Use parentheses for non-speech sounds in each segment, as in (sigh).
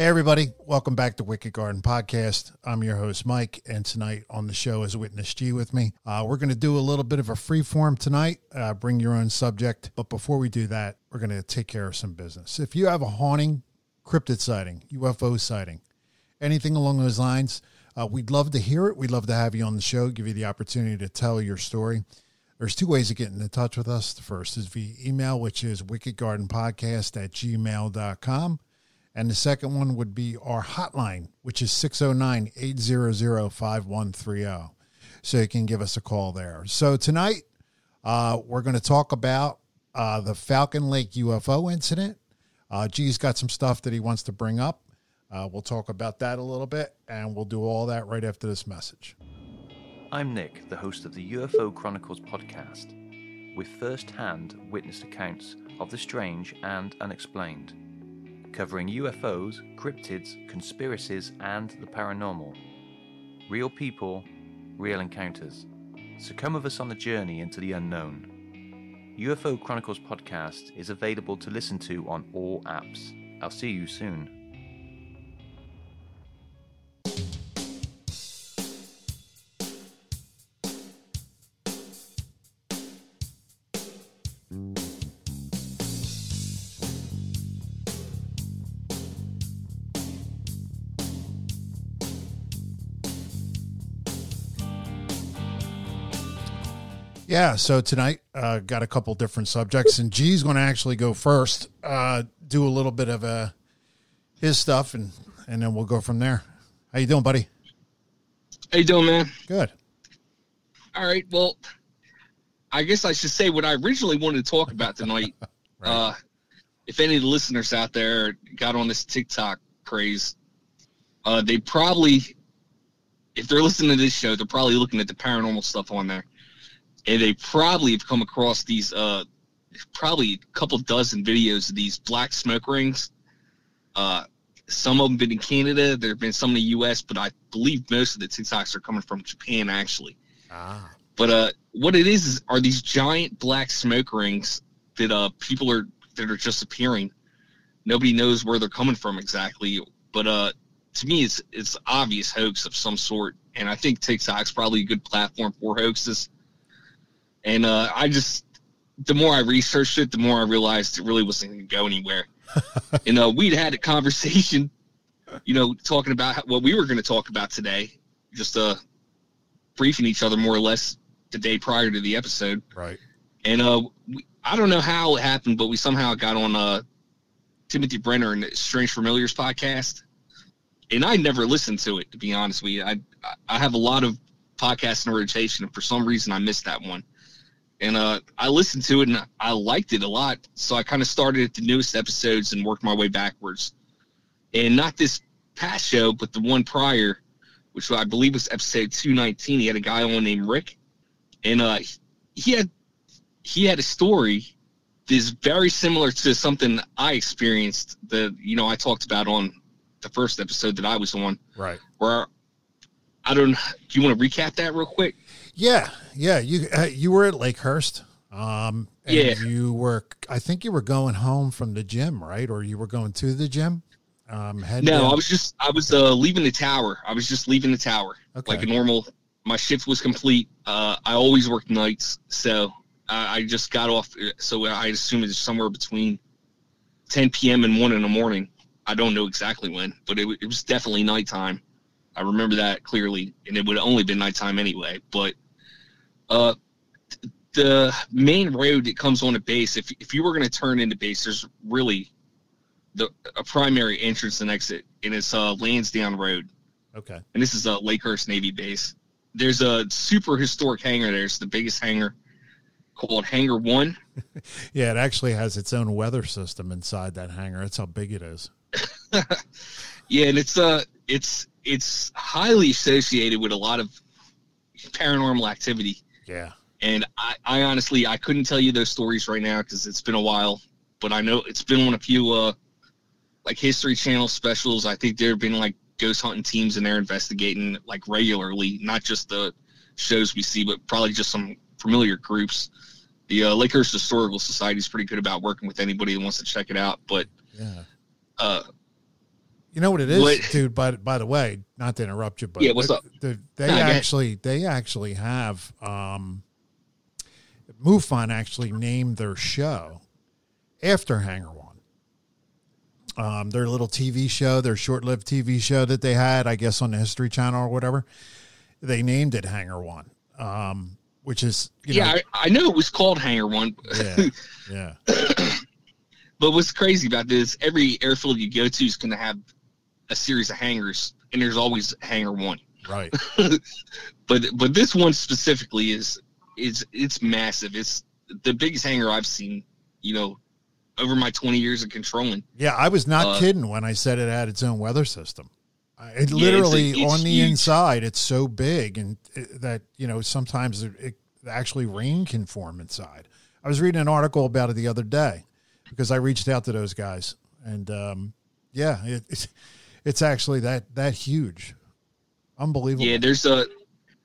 Hey, everybody. Welcome back to Wicked Garden Podcast. I'm your host, Mike, and tonight on the show is Witness G with me. Uh, we're going to do a little bit of a free form tonight, uh, bring your own subject. But before we do that, we're going to take care of some business. If you have a haunting, cryptid sighting, UFO sighting, anything along those lines, uh, we'd love to hear it. We'd love to have you on the show, give you the opportunity to tell your story. There's two ways of getting in touch with us. The first is via email, which is wickedgardenpodcast at gmail.com. And the second one would be our hotline, which is 609 800 5130. So you can give us a call there. So tonight, uh, we're going to talk about uh, the Falcon Lake UFO incident. Uh, G's got some stuff that he wants to bring up. Uh, we'll talk about that a little bit, and we'll do all that right after this message. I'm Nick, the host of the UFO Chronicles podcast, with first hand witness accounts of the strange and unexplained covering UFOs, cryptids, conspiracies, and the paranormal. Real people, real encounters. So come with us on the journey into the unknown. UFO Chronicles podcast is available to listen to on all apps. I'll see you soon. Yeah, so tonight uh, got a couple different subjects, and G's going to actually go first. Uh, do a little bit of uh, his stuff, and and then we'll go from there. How you doing, buddy? How you doing, man? Good. All right. Well, I guess I should say what I originally wanted to talk about tonight. right. (laughs) uh, if any of the listeners out there got on this TikTok craze, uh, they probably, if they're listening to this show, they're probably looking at the paranormal stuff on there and they probably have come across these uh probably a couple dozen videos of these black smoke rings. Uh, some of them been in Canada. There have been some in the U.S., but I believe most of the TikToks are coming from Japan, actually. Ah. But uh, what it is is are these giant black smoke rings that uh people are that are just appearing. Nobody knows where they're coming from exactly, but uh, to me, it's it's obvious hoax of some sort, and I think TikTok's probably a good platform for hoaxes and uh, I just, the more I researched it, the more I realized it really wasn't going to go anywhere. (laughs) you know, we'd had a conversation, you know, talking about what we were going to talk about today, just uh, briefing each other more or less the day prior to the episode. Right. And uh, we, I don't know how it happened, but we somehow got on uh, Timothy Renner and Strange Familiars podcast. And I never listened to it, to be honest with you. I I have a lot of podcasts in rotation, and for some reason I missed that one and uh, I listened to it and I liked it a lot. So I kind of started at the newest episodes and worked my way backwards. And not this past show, but the one prior, which I believe was episode 219. He had a guy on named Rick, and uh, he had he had a story that is very similar to something I experienced. That you know I talked about on the first episode that I was on. Right. Where I don't. Do you want to recap that real quick? Yeah, yeah. You uh, you were at Lakehurst. Um, yeah. You were. I think you were going home from the gym, right? Or you were going to the gym. Um, no, I was just. I was uh, leaving the tower. I was just leaving the tower, okay. like a normal. My shift was complete. Uh, I always worked nights, so I, I just got off. So I assume it's somewhere between 10 p.m. and one in the morning. I don't know exactly when, but it, it was definitely nighttime. I remember that clearly, and it would have only been nighttime anyway. But uh, the main road that comes on a base, if if you were going to turn into base, there's really the a primary entrance and exit, and it's uh, Lansdowne Road. Okay. And this is a Lakehurst Navy base. There's a super historic hangar there. It's the biggest hangar called Hangar One. (laughs) yeah, it actually has its own weather system inside that hangar. That's how big it is. (laughs) yeah, and it's uh it's it's highly associated with a lot of paranormal activity. Yeah. And I, I honestly, I couldn't tell you those stories right now because it's been a while. But I know it's been on a few, uh, like History Channel specials. I think there have been like ghost hunting teams and they're investigating like regularly, not just the shows we see, but probably just some familiar groups. The uh, Lakehurst Historical Society is pretty good about working with anybody that wants to check it out. But yeah. uh, You know what it is, What- dude. But by the way, not to interrupt you, but Yeah, what's up? the- they No, actually they actually have um, MUFON actually named their show after Hangar One. Um, their little TV show, their short-lived TV show that they had, I guess, on the History Channel or whatever. They named it Hangar One, um, which is you yeah, know, I, I know it was called Hangar One, yeah, (laughs) yeah, (coughs) but what's crazy about this? Every airfield you go to is going to have a series of hangars, and there's always hangar One. right, (laughs) but but this one specifically is is it's massive. It's the biggest hangar I've seen. You know, over my 20 years of controlling. yeah. I was not Uh, kidding when I said it had its own weather system. It it's a- literally it's on the huge. inside, it's so big and it, that you know sometimes it, it actually rain can form inside. I was reading an article about it the other day because I reached out to those guys, and um, yeah, it, it's actually that that huge, unbelievable. Yeah, there's a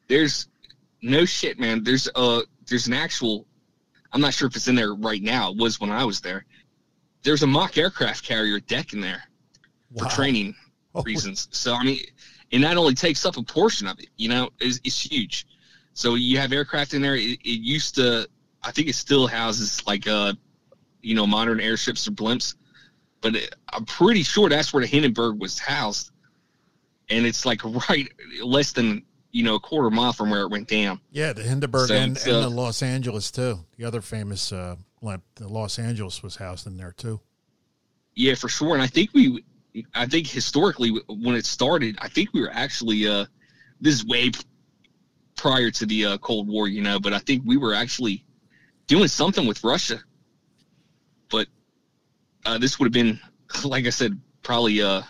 there's no shit, man. There's a there's an actual. I'm not sure if it's in there right now. It was when I was there. There's a mock aircraft carrier deck in there for training (laughs) Oh, reasons. So I mean, it not only takes up a portion of it, you know, it's, it's huge. So you have aircraft in there. It, it used to, I think it still houses like uh, you know, modern airships or blimps, but it, I'm pretty sure that's where the Hindenburg was housed, and it's like right less than you know a quarter mile from where it went down. Yeah, the Hindenburg So and, it's, and uh, the Los Angeles too. The other famous uh, blimp, the Los Angeles was housed in there too. Yeah, for sure. And I think we, I think historically when it started, I think we were actually, uh, this is way prior to the uh, Cold War, you know, but I think we were actually doing something with Russia. But uh, this would have been, (laughs) like I said, probably, uh,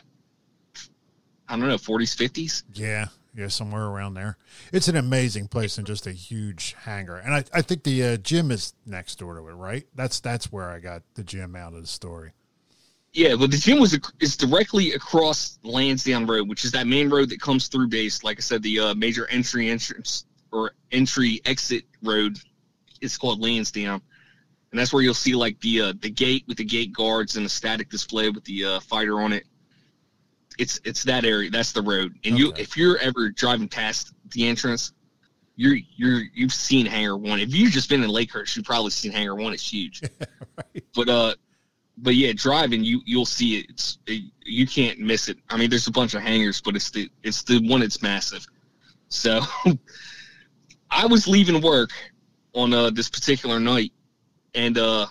I don't know, 40s, 50s. Yeah, yeah, somewhere around there. It's an amazing place and just a huge hangar. And I, I think the uh, gym is next door to it, right? That's that's where I got the gym out of the story. Yeah, but the gym was is directly across Lansdowne Road, which is that main road that comes through base. Like I said, the uh, major entry entrance or entry exit road is called Lansdowne, and that's where you'll see like the uh, the gate with the gate guards and the static display with the uh, fighter on it. It's it's that area. That's the road. And you if you're ever driving past the entrance, you're you're you've seen Hangar One. If you've just been in Lakehurst, you've probably seen Hangar One. It's huge. (laughs) But uh, but yeah, driving you you'll see it. It's it, you can't miss it. I mean, there's a bunch of hangars, but it's the it's the one that's massive. So (laughs) I was leaving work on uh, this particular night, and uh,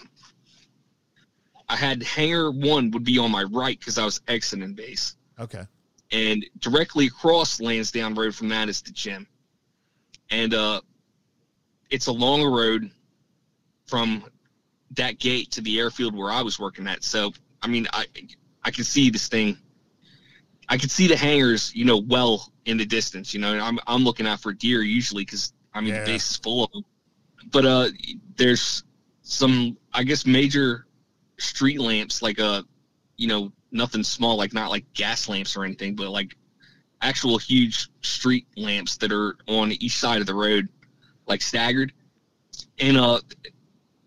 I had hangar one would be on my right because I was exiting base, Okay. and directly across Lansdowne Road from that is the gym, and uh, it's a longer road from that gate to the airfield where I was working at. So I mean, I I could see this thing. I could see the hangars, you know, well in the distance. You know, and I'm I'm looking out for deer usually because I mean Yeah. the base is full of them. But uh, there's some I guess major street lamps like a you know, nothing small like not like gas lamps or anything, but like actual huge street lamps that are on each side of the road, like staggered. And uh,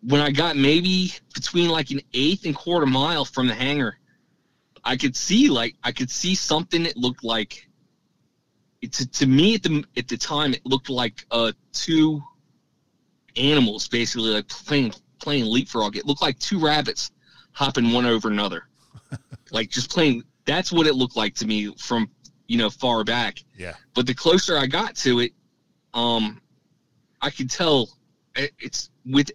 when I got maybe between like an eighth and quarter mile from the hangar, I could see like I could see something that looked like it to, to me at the at the time it looked like uh two animals basically like playing playing leapfrog. It looked like two rabbits hopping one over another, (laughs) like just playing. That's what it looked like to me from you know far back. Yeah. But the closer I got to it, um, I could tell it- it's with.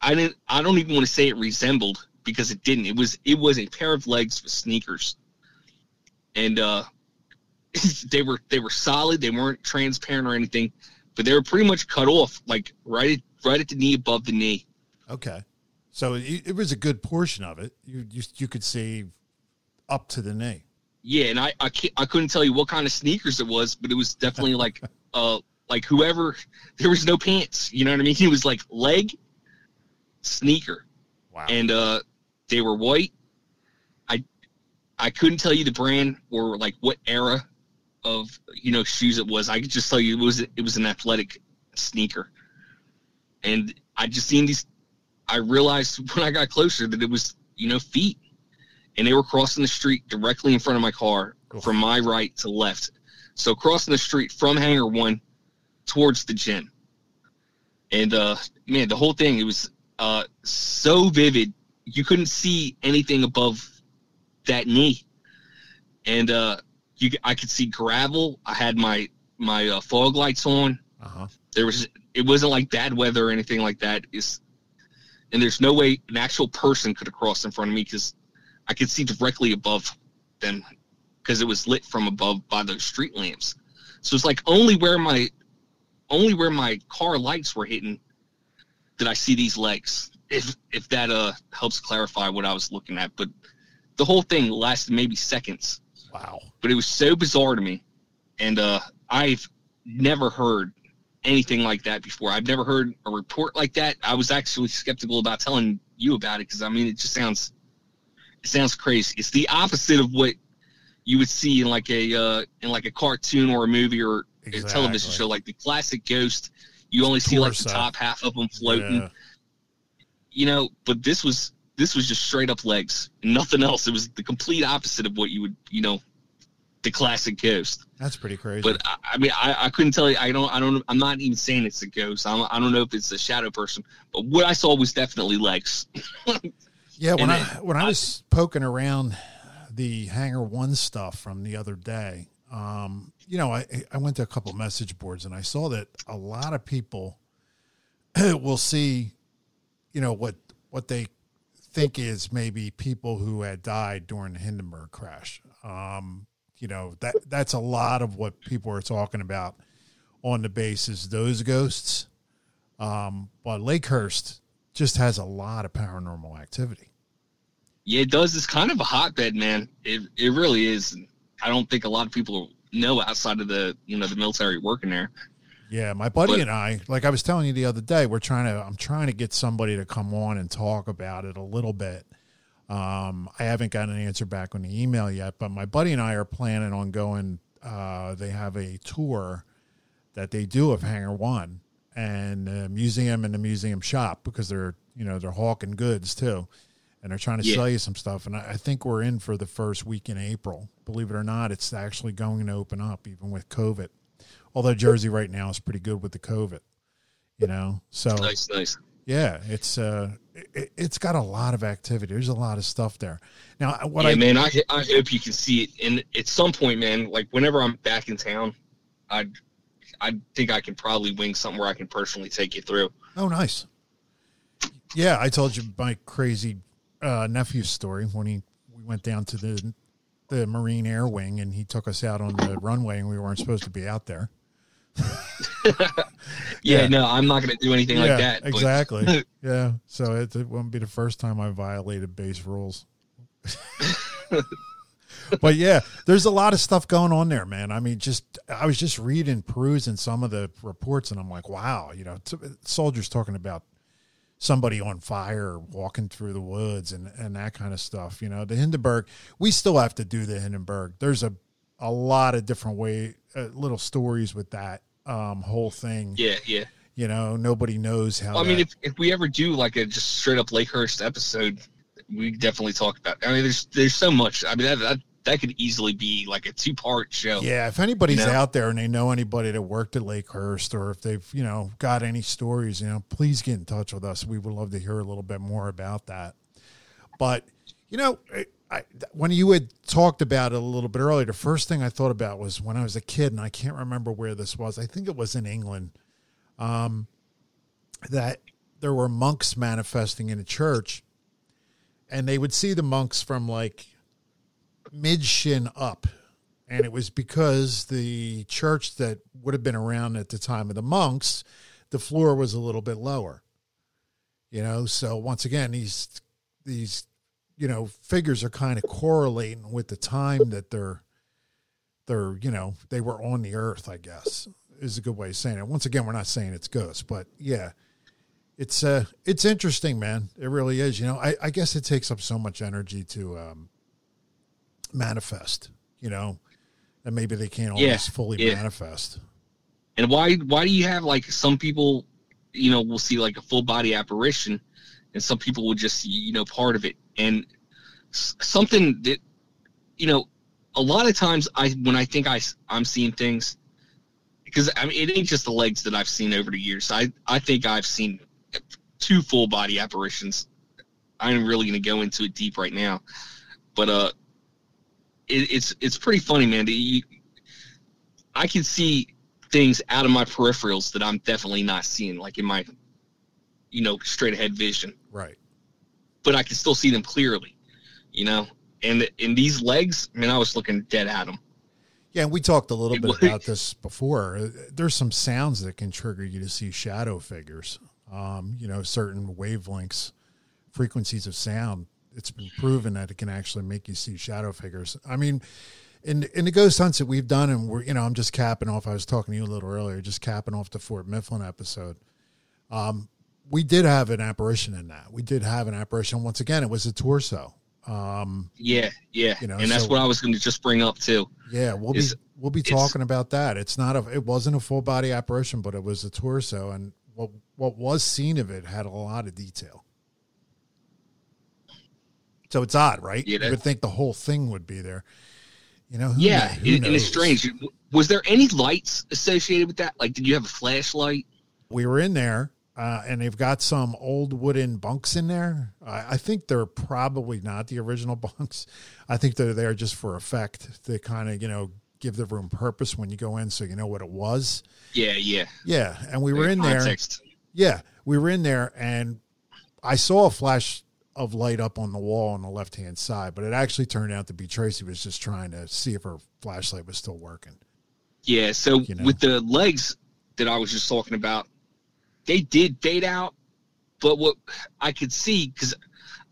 I didn't. I don't even want to say it resembled because it didn't. It was. It was a pair of legs with sneakers, and uh, (laughs) they were they were solid. They weren't transparent or anything, but they were pretty much cut off, like right right at the knee, above the knee. Okay. So it, it was a good portion of it. You, you you could see up to the knee. Yeah, and I I, can't, I couldn't tell you what kind of sneakers it was, but it was definitely (laughs) like uh like whoever. (laughs) There was no pants. You know what I mean? (laughs) It was like leg, sneaker. Wow. and uh they were white i i couldn't tell you the brand or like what era of you know shoes it was i could just tell you it was it was an athletic sneaker and i just seen these i realized (laughs) when i got closer that it was you know feet and they were crossing the street directly in front of my car from my right to left. So crossing the street from Hangar One towards the gym, and uh, man, the whole thing it was uh, so vivid. You couldn't see anything above that knee, and uh, you I could see gravel. I had my my uh, fog lights on. Uh-huh. There was it wasn't like bad weather or anything like that. Is and there's no way an actual person could have crossed in front of me because I could see directly above them because it was lit from above by those street lamps. So it's like only where my only where my car lights were hitting did I see these legs. If if that uh helps clarify what I was looking at, but the whole thing lasted maybe seconds. Wow. But it was so bizarre to me, and uh, I've never heard anything like that before. I've never heard a report like that. I was actually skeptical about telling you about it because I mean it just sounds it sounds crazy. It's the opposite of what you would see in like a uh, in like a cartoon or a movie or a television show, like the classic Ghost. You only see like the top half of them floating, Yeah. you know. But this was this was just straight up legs, nothing else. It was the complete opposite of what you would you know, the classic Ghost. That's pretty crazy. But I, I mean, I, I couldn't tell you. I don't. I don't. I'm not even saying it's a ghost. I'm, I don't know if it's a shadow person. But what I saw was definitely legs. (laughs) Yeah, when And I then- when I was poking around the Hangar One stuff from the other day, um, you know, I I went to a couple message boards and I saw that a lot of people (clears throat) will see, you know, what what they think is maybe people who had died during the Hindenburg crash. Um, you know, that that's a lot of what people are talking about on the base is those ghosts. Um, but Lakehurst just has a lot of paranormal activity. yeah, it does. It's kind of a hotbed, man. It it really is. I don't think a lot of people know outside of the you know the military working there. Yeah, my buddy But- and I, like I was telling you the other day, we're trying to. I'm trying to get somebody to come on and talk about it a little bit. Um, I haven't gotten an answer back on the email yet, but my buddy and I are planning on going. Uh, they have a tour that they do of Hangar One and the museum and the museum shop because they're you know they're hawking goods too, and they're trying to Yeah. sell you some stuff. And I, I think we're in for the first week in April. Believe it or not, it's actually going to open up even with COVID. Although Jersey right now is pretty good with the COVID, you know. So Nice, nice. yeah, it's uh, it, it's got a lot of activity. There's a lot of stuff there. Now, what yeah, I man. I I hope you can see it. And at some point, man, like whenever I'm back in town, I I think I can probably wing something where I can personally take you through. oh nice. Yeah, I told you my crazy uh, nephew's story when he we went down to the the Marine Air Wing and he took us out on the runway and we weren't supposed to be out there. (laughs) Yeah, Yeah. no, I'm not going to do anything like that. exactly. (laughs) yeah, so it, it won't be the first time I violated base rules. (laughs) but yeah, there's a lot of stuff going on there, man. I mean, just I was just reading, perusing some of the reports, and I'm like, wow, you know, t- soldiers talking about somebody on fire walking through the woods and and that kind of stuff. You know, the Hindenburg, we still have to do the Hindenburg. There's a a lot of different way, uh, little stories with that um, whole thing. yeah, yeah. You know, nobody knows how. Well, I mean, if, if we ever do like a just straight up Lakehurst episode, we definitely talk about. I mean, there's there's so much. I mean, that that, that could easily be like a two part show. Yeah, if anybody's You know? out there and they know anybody that worked at Lakehurst or if they've, you know, got any stories, you know, please get in touch with us. We would love to hear a little bit more about that. But, you know, I, I, when you had talked about it a little bit earlier, the first thing I thought about was when I was a kid, and I can't remember where this was. I think it was in England, um, that there were monks manifesting in a church, and they would see the monks from like mid shin up. And it was because the church that would have been around at the time of the monks, the floor was a little bit lower. You know, so once again, these these you know figures are kind of correlating with the time that they're they're you know they were on the earth. I guess is a good way of saying it. Once again, we're not saying it's ghosts, but yeah, it's uh it's interesting, man. It really is. You know, I, I guess it takes up so much energy to um manifest. You know, and maybe they can't always Yeah, fully yeah. manifest. And why why do you have like some people, you know, will see like a full body apparition, and some people will just see you know part of it. And something that you know a lot of times i when i think i i'm seeing things because i mean it ain't just the legs that i've seen over the years. I i think i've seen two full body apparitions. I'm really going to go into it deep right now but uh it, it's it's pretty funny man you, i can see things out of my peripherals that i'm definitely not seeing like in my you know straight ahead vision. Right but i can still see them clearly you know and in these legs, I mean, I was looking dead at them. Yeah, and we talked a little bit about this before. There's some sounds that can trigger you to see shadow figures. Um, you know, certain wavelengths, frequencies of sound. It's been proven that it can actually make you see shadow figures. I mean, in in the ghost hunts that we've done, and we're you know, I'm just capping off. I was talking to you a little earlier, just capping off the Fort Mifflin episode. Um, we did have an apparition in that. We did have an apparition. Once again, it was a torso. Um, yeah, yeah, you know, and that's so, what I was going to just bring up too. Yeah, we'll be we'll be talking about that. It's not a it wasn't a full body apparition, but it was a torso, and what what was seen of it had a lot of detail. So it's odd, right? Yeah, you would think the whole thing would be there. You know? yeah, and it's strange. Was there any lights associated with that? Like, did you have a flashlight? We were in there uh, and they've got some old wooden bunks in there. I, I, think they're probably not the original (laughs) bunks. I think they're there just for effect to kind of, you know, give the room purpose when you go in so you know what it was. Yeah, yeah. Yeah. And we were in context. there. Yeah. We were in there and I saw a flash of light up on the wall on the left hand side, but it actually turned out to be Tracy was just trying to see if her flashlight was still working. Yeah. So you know? with the legs that I was just talking about, they did fade out, but what I could see because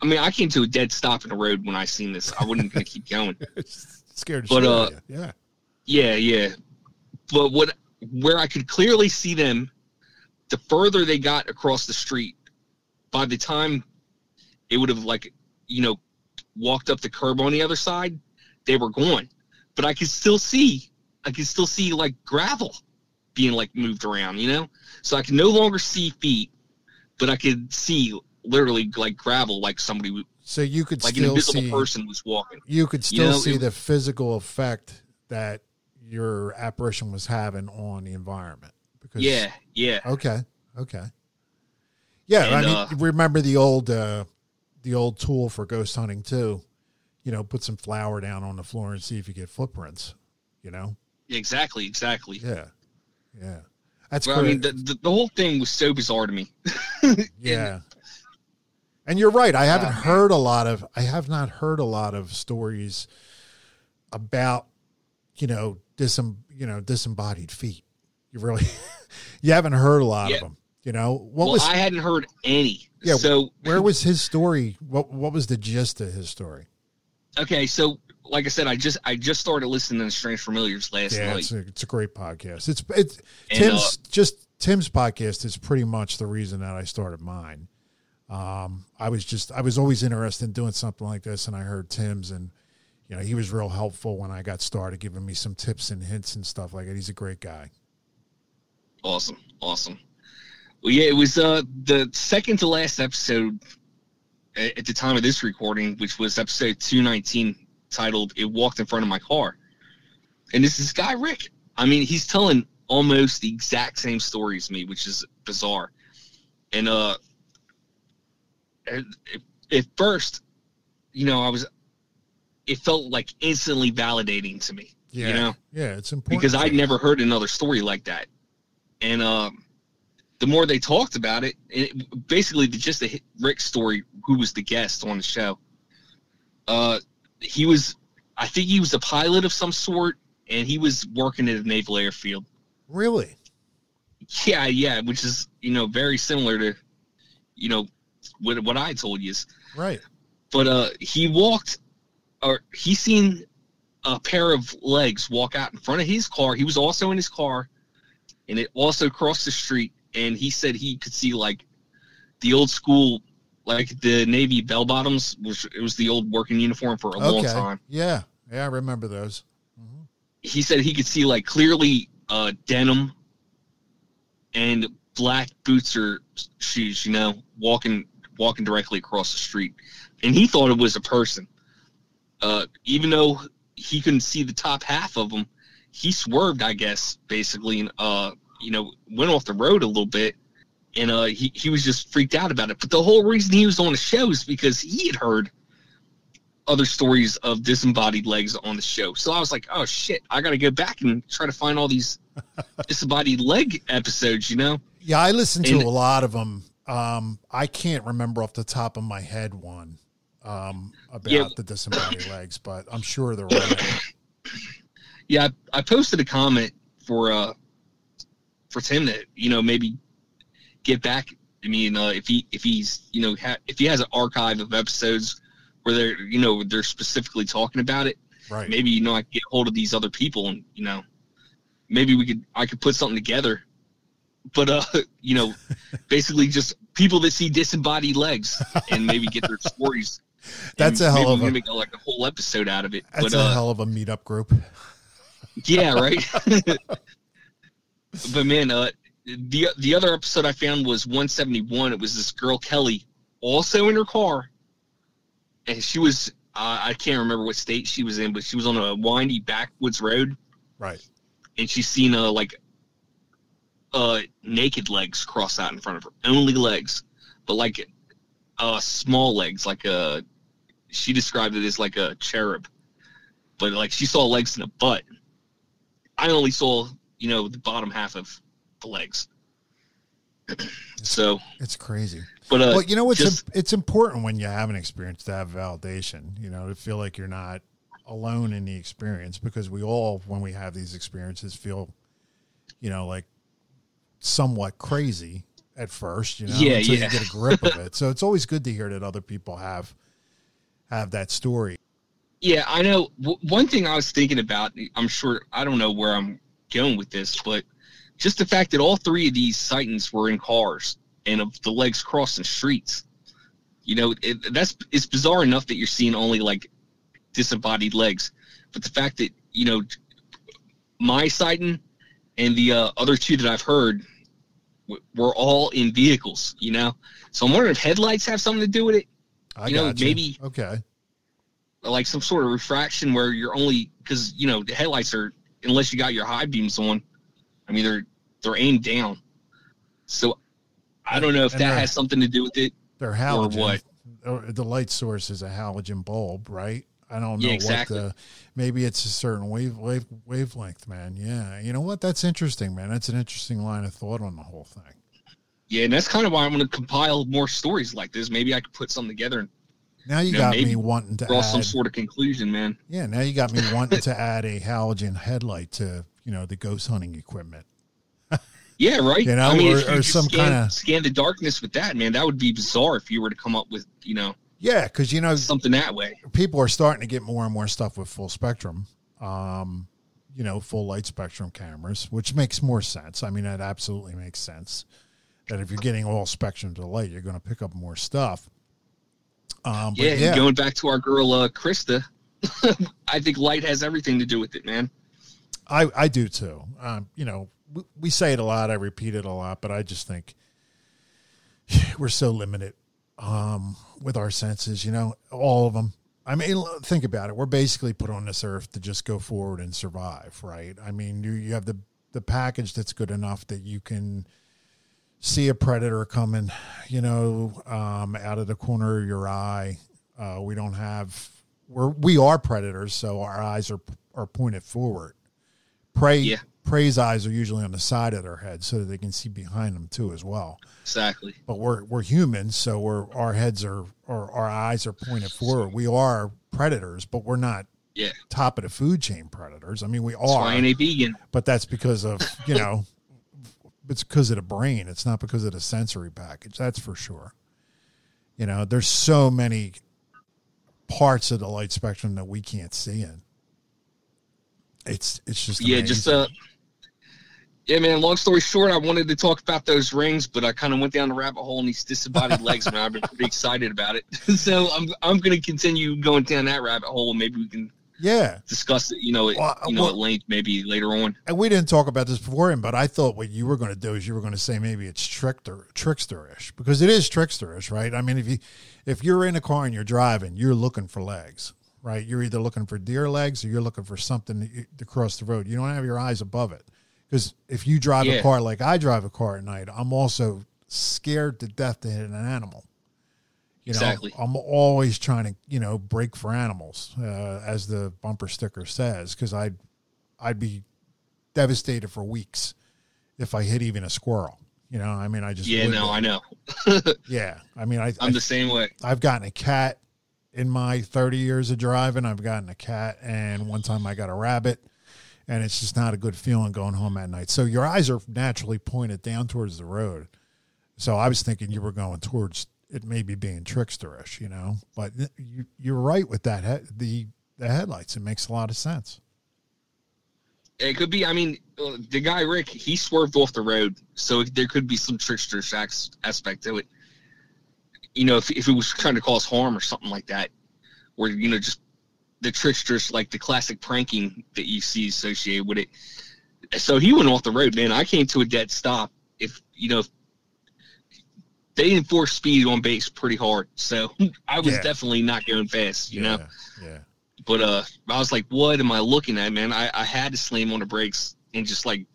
I mean I came to a dead stop in the road when I seen this. I wasn't gonna keep going. (laughs) Scared, but uh, yeah, yeah, yeah. But what where I could clearly see them, the further they got across the street, by the time it would have like you know walked up the curb on the other side, they were gone. But I could still see, I could still see like gravel being like moved around, you know? So I can no longer see feet, but I could see literally like gravel, like somebody. So you could like an invisible see, person was walking. You could still you know, see it, the physical effect that your apparition was having on the environment. Because yeah, yeah. Okay, okay. Yeah, and, I mean, uh, remember the old uh, the old tool for ghost hunting too. You know, put some flour down on the floor and see if you get footprints. You know. Exactly. Exactly. Yeah. Yeah. That's well, I mean, the, the, the, whole thing was so bizarre to me. (laughs) yeah. And you're right. I haven't uh, heard a lot of, I have not heard a lot of stories about, you know, disem, you know, disembodied feet. You really, (laughs) you haven't heard a lot yeah. of them. You know, what well, was, I hadn't heard any. Yeah. So where was his story? What, what was the gist of his story? Okay. So like I said, I just I just started listening to Strange Familiars last yeah, night. It's a, it's a great podcast. It's it's and, Tim's uh, just Tim's podcast is pretty much the reason that I started mine. Um, I was just I was always interested in doing something like this, and I heard Tim's, and you know he was real helpful when I got started, giving me some tips and hints and stuff like that. He's a great guy. Awesome, awesome. Well, yeah, it was uh the second to last episode at the time of this recording, which was episode two nineteen titled "It Walked in Front of My Car," and this is guy Rick. I mean, he's telling almost the exact same story as me, which is bizarre. And uh, at, at first, you know, I was, it felt like instantly validating to me. Yeah, you know, yeah, it's important because I'd never heard another story like that, and um, the more they talked about it, it basically just the Rick story, who was the guest on the show, uh, he was I think he was a pilot of some sort and he was working at a naval airfield. Really? Yeah, yeah, which is, you know, very similar to you know what what I told you. is Right. But uh he walked or he seen a pair of legs walk out in front of his car. He was also in his car and it also crossed the street and he said he could see like the old school like the Navy bell bottoms, which it was the old working uniform for a okay. long time. Yeah, yeah, I remember those. Mm-hmm. He said he could see like clearly uh, denim and black boots or shoes, you know, walking walking directly across the street, and he thought it was a person. uh, even though he couldn't see the top half of them, he swerved, I guess, basically, and uh, you know, went off the road a little bit, and uh, he he was just freaked out about it. But the whole reason he was on the show is because he had heard other stories of disembodied legs on the show. So I was like, oh shit, I got to go back and try to find all these (laughs) disembodied leg episodes. You know? Yeah, I listened to And- a lot of them. Um, I can't remember off the top of my head one um, about Yeah. the disembodied (laughs) legs, but I'm sure they're right. Yeah, I, I posted a comment for uh for Tim to you know maybe get back. I mean, uh, if he if he's you know ha- if he has an archive of episodes where they're you know they're specifically talking about it, Right. maybe you know I could get hold of these other people and you know maybe we could I could put something together. But uh, (laughs) you know, (laughs) basically just people that see disembodied legs and maybe get their (laughs) stories. That's a hell of a make like a whole episode out of it. that's but a uh, hell of a meetup group. yeah, right. but man, uh, the the other episode I found was 171. It was this girl Kelly, also in her car, and she was uh, I can't remember what state she was in, but she was on a windy backwoods road, Right. and she's seen uh like uh naked legs cross out in front of her, only legs, but like uh small legs, like a she described it as like a cherub, but like she saw legs in a butt. I only saw you know the bottom half of the legs. so, It's crazy. but uh, well, you know, it's just- it's important when you have an experience to have validation. You know, to feel like you're not alone in the experience because we all, when we have these experiences, feel, you know, like somewhat crazy at first. You know, Yeah, until yeah. you get a grip of it. So it's always good to hear that other people have have that story. Yeah, I know. W- one thing I was thinking about, I'm sure, I don't know where I'm going with this, but just the fact that all three of these sightings were in cars and of the legs crossing streets. You know, it, that's it's bizarre enough that you're seeing only like disembodied legs, but the fact that you know my sighting and the uh, other two that I've heard w- were all in vehicles. You know, so I'm wondering if headlights have something to do with it. I You know, gotcha. maybe- okay. like some sort of refraction where you're only because you know the headlights are unless you got your high beams on i mean they're they're aimed down so i don't know if And that has something to do with it They're halogen. what? or the light source is a halogen bulb, right? I don't know Yeah, exactly. what the maybe it's a certain wave, wave wavelength, man. Yeah, you know what? That's interesting, man. That's an interesting line of thought on the whole thing. yeah and that's kind of why i'm going to compile more stories like this maybe i could put something together and Now you Yeah, got maybe me wanting to draw add. some sort of conclusion man yeah, now you got me wanting (laughs) to add a halogen headlight to you know the ghost hunting equipment. yeah right (laughs) You know, i mean or- or some scan, kinda- scan the darkness with that man that would be bizarre if you were to come up with you know Yeah, because you know something that way people are starting to get more and more stuff with full spectrum, um, you know, full light spectrum cameras, which makes more sense. I mean, that absolutely makes sense. That if you're getting all spectrum to light, you're going to pick up more stuff. Um, but yeah, yeah, going back to our girl uh krista (laughs) i think light has everything to do with it man I, I do too. Um, you know, we, we say it a lot, I repeat it a lot, but I just think (sighs) we're so limited um, with our senses, you know, all of them. I mean, think about it. We're basically put on this earth to just go forward and survive, right? I mean, you, you have the, the package that's good enough that you can see a predator coming, you know, um, out of the corner of your eye. Uh, we don't have, we're, we are predators, so our eyes are, are pointed forward. Prey, Yeah. prey's eyes are usually on the side of their head so that they can see behind them too, as well exactly but we're we're humans, so we're our heads are or our eyes are pointed forward. We are predators, but we're not yeah top of the food chain predators. I mean, we that's why are, ain't a vegan but that's because of you know, it's because of the brain. It's not because of the sensory package. That's for sure. You know, there's so many parts of the light spectrum that we can't see in. It's it's just yeah, just amazing. uh, yeah, man. Long story short, I wanted to talk about those rings, but I kind of went down the rabbit hole in these disembodied legs, and I've been pretty excited about it, (laughs) so I'm I'm gonna continue going down that rabbit hole, and maybe we can yeah. discuss it, you know, at, Well, you know, well- at length, maybe later on. and we didn't talk about this beforehand, but I thought what you were going to do is you were going to say maybe it's trickster tricksterish because it is tricksterish, right? I mean, if you if you're in a car and you're driving, you're looking for legs, right? You're either looking for deer legs or you're looking for something to, cross the road. You don't have your eyes above it. Because if you drive Yeah. a car like I drive a car at night, I'm also scared to death to hit an animal. You know, Exactly. I'm always trying to, you know, break for animals, uh, as the bumper sticker says, because I'd, I'd be devastated for weeks if I hit even a squirrel. You know, I mean, I just Yeah, no, be. I know. (laughs) yeah. I mean, I, I I'm the same way. I've gotten a cat in my 30 years of driving. I've gotten a cat, and one time I got a rabbit, and it's just not a good feeling going home at night. So your eyes are naturally pointed down towards the road. So I was thinking you were going towards it, maybe being tricksterish, you know. But you, you're right with that. The the headlights. It makes a lot of sense. It could be. I mean, uh, the guy Rick, he swerved off the road, so there could be some trickster aspect to it. You know, if if it was trying to cause harm or something like that, where you know just the tricksters like the classic pranking that you see associated with it. So he went off the road, man. I came to a dead stop. If you know, they enforce speed on base pretty hard, so (laughs) I was Yeah. definitely not going fast. You know. Yeah. Yeah. But uh, I was like, what am I looking at, man? I, I had to slam on the brakes and just like,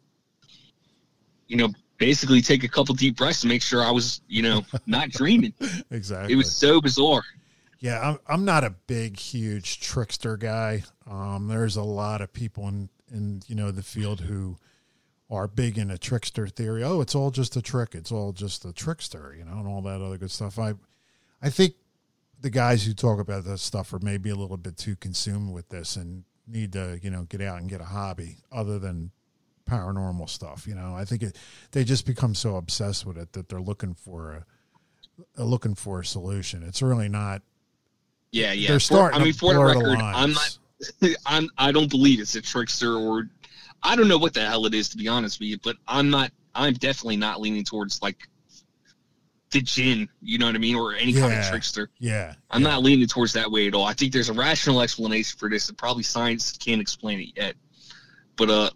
you know, basically take a couple deep breaths to make sure I was, you know, not (laughs) dreaming. Exactly. It was so bizarre. Yeah, I'm I'm not a big, huge trickster guy. Um, there's a lot of people in in you know the field who are big into trickster theory. Oh, it's all just a trick. It's all just a trickster, you know, and all that other good stuff. I I think the guys who talk about this stuff are maybe a little bit too consumed with this and need to you know get out and get a hobby other than paranormal stuff. You know, I think it, they just become so obsessed with it that they're looking for a, a looking for a solution. It's really not Yeah, yeah. they're For- I mean, for the blur the record, I'm not. (laughs) I'm. I don't believe it's a trickster or, I don't know what the hell it is to be honest with you. But I'm not. I'm definitely not leaning towards like, the jinn. You know what I mean, or any kind of trickster. Yeah, I'm yeah. not leaning towards that way at all. I think there's a rational explanation for this, and probably science can't explain it yet. But uh,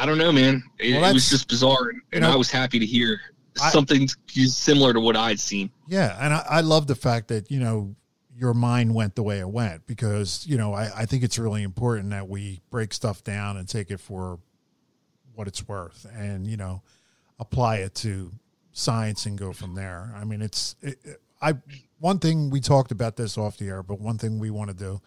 I don't know, man. It, Well, it was just bizarre, and, and know, I was happy to hear I- something similar to what I'd seen. Yeah, and I, I love the fact that you know your mind went the way it went because you know I, I think it's really important that we break stuff down and take it for what it's worth, and you know apply it to science and go from there. I mean, it's it, it- I one thing we talked about this off the air, but one thing we want to do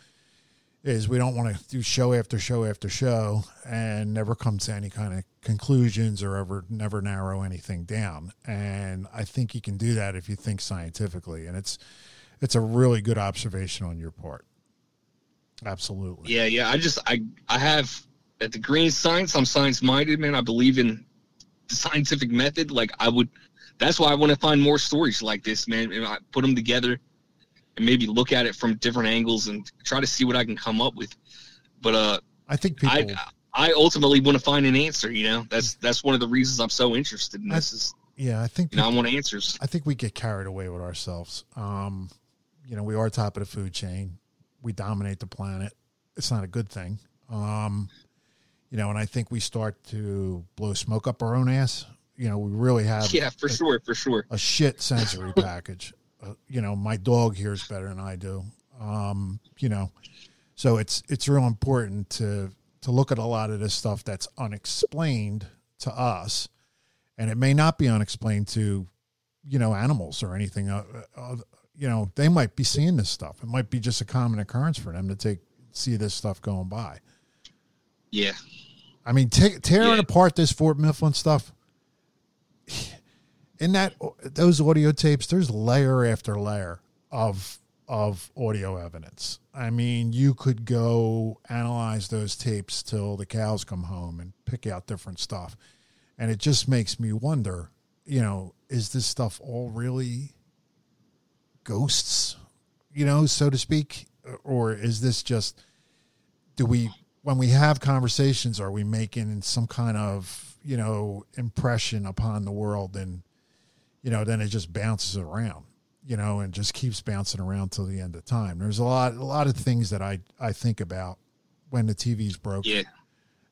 is we don't want to do show after show after show and never come to any kind of conclusions or ever never narrow anything down. And I think you can do that if you think scientifically, and it's it's a really good observation on your part. Absolutely. Yeah, yeah. I just I I have at the green science. I'm science minded, man. I believe in the scientific method. Like I would. That's why I want to find more stories like this, man. And I put them together and maybe look at it from different angles and try to see what I can come up with. But uh, I think people. I I ultimately want to find an answer. You know, that's that's one of the reasons I'm so interested in this. Is yeah, I think you know I want answers. I think we get carried away with ourselves. Um, you know, we are top of the food chain. We dominate the planet. It's not a good thing. Um, you know, and I think we start to blow smoke up our own ass. You know, we really have (laughs) Yeah, for a, sure, for sure. a shit sensory (laughs) package. Uh, you know, my dog hears better than I do. Um, you know, so it's it's real important to to look at a lot of this stuff that's unexplained to us, and it may not be unexplained to you know animals or anything. Uh, uh, you know, they might be seeing this stuff. It might be just a common occurrence for them to take see this stuff going by. Yeah, I mean, ta tearing Yeah. apart this Fort Mifflin stuff. In that those audio tapes, there's layer after layer of of audio evidence. I mean, you could go analyze those tapes till the cows come home and pick out different stuff, and it just makes me wonder. You know, is this stuff all really ghosts? You know, so to speak, or is this just do we when we have conversations are we making some kind of you know impression upon the world and you know then it just bounces around you know and just keeps bouncing around till the end of time there's a lot a lot of things that i i think about when the tv's broke yeah.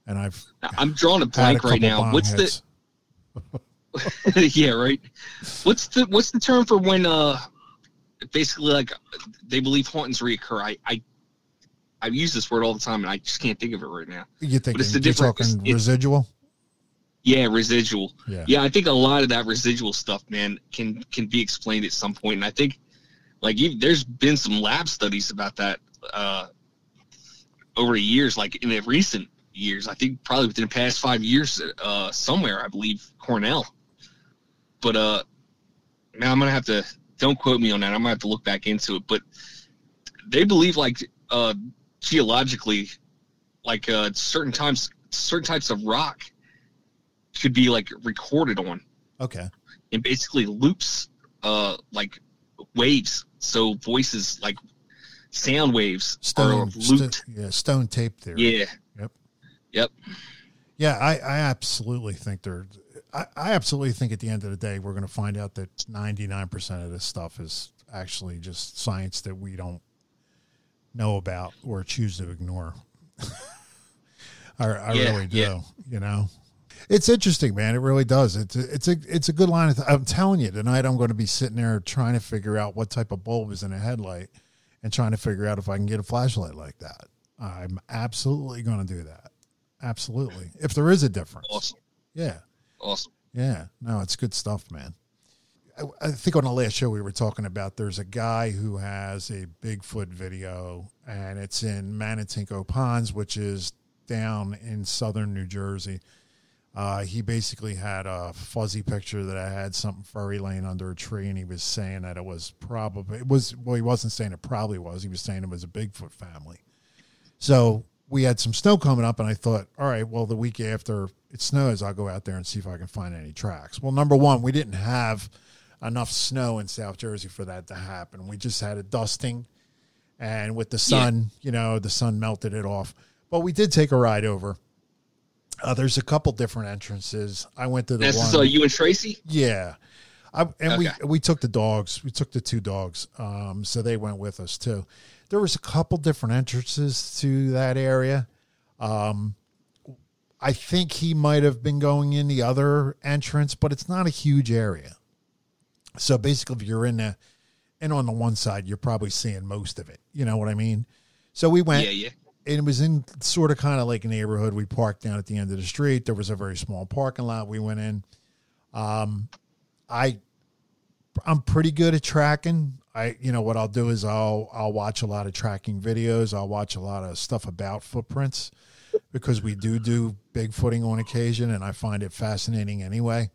and i've I'm drawing a had a blank right now. What's hits. the (laughs) yeah right? What's the what's the term for when uh basically like they believe hauntings reoccur. I I I use this word all the time, and I just can't think of it right now. You think it's the you're talking it's- residual? Yeah, residual. Yeah. Yeah, I think a lot of that residual stuff, man, can can be explained at some point. and I think like even, there's been some lab studies about that uh, over the years, like in the recent years. I think probably within the past five years, uh, somewhere I believe Cornell. But uh, man, I'm gonna have to don't quote me on that. I'm gonna have to look back into it, but they believe like uh, geologically, like uh, certain times, certain types of rock could be like recorded on Okay. and basically loops uh like waves so voices like sound waves Stone, are looped st- yeah, stone tape theory. yeah Yep. yep Yeah, I, I absolutely think they're. I, I absolutely think at the end of the day, we're going to find out that 99% of this stuff is actually just science that we don't know about or choose to ignore. (laughs) I, I Yeah, really do. yeah. You know, it's interesting, man. It really does. It's a, it's a it's a good line. Of th- I'm telling you, tonight I'm going to be sitting there trying to figure out what type of bulb is in a headlight, and trying to figure out if I can get a flashlight like that. I'm absolutely going to do that. Absolutely. If there is a difference. awesome Yeah. awesome Yeah. No, it's good stuff, man. I, I think on the last show we were talking about there's a guy who has a Bigfoot video and it's in Menantico Ponds, which is down in southern New Jersey. Uh, he basically had a fuzzy picture that I had something furry laying under a tree, and he was saying that it was probably it was well, he wasn't saying it probably was. He was saying it was a Bigfoot family. So we had some snow coming up, and I thought, all right, well, the week after it snows, I'll go out there and see if I can find any tracks. Well, number one, we didn't have enough snow in South Jersey for that to happen. We just had a dusting, and with the sun, you know, the sun melted it off. But we did take a ride over. Uh, there's a couple different entrances. I went to the this one. is uh, you and tracy Yeah. I, and Okay. we we took the dogs. We took the two dogs. Um, so they went with us too. There was a couple different entrances to that area. Um, I think he might have been going in the other entrance, but it's not a huge area. So basically, if you're in the and on the one side, you're probably seeing most of it. You know what I mean? So we went yeah yeah it was in sort of kind of like a neighborhood. We parked down at the end of the street. There was a very small parking lot. We went in. Um, I, I'm pretty good at tracking. I, you know, what I'll do is I'll I'll watch a lot of tracking videos. I'll watch a lot of stuff about footprints because we do do bigfooting on occasion, and I find it fascinating anyway.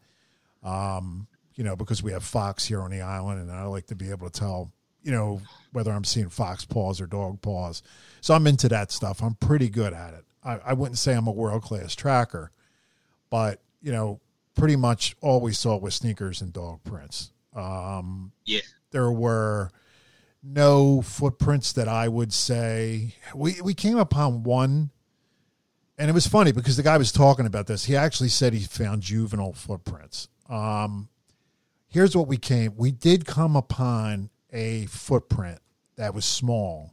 Um, you know, because we have fox here on the island, and I like to be able to tell, you know, whether I'm seeing fox paws or dog paws. So I'm into that stuff. I'm pretty good at it. I, I wouldn't say I'm a world class tracker, but you know, pretty much all we saw was sneakers and dog prints. Um, yeah there were no footprints that I would say we we came upon one and it was funny because the guy was talking about this. He actually said he found juvenile footprints. Um, here's what we came. We did come upon a footprint that was small,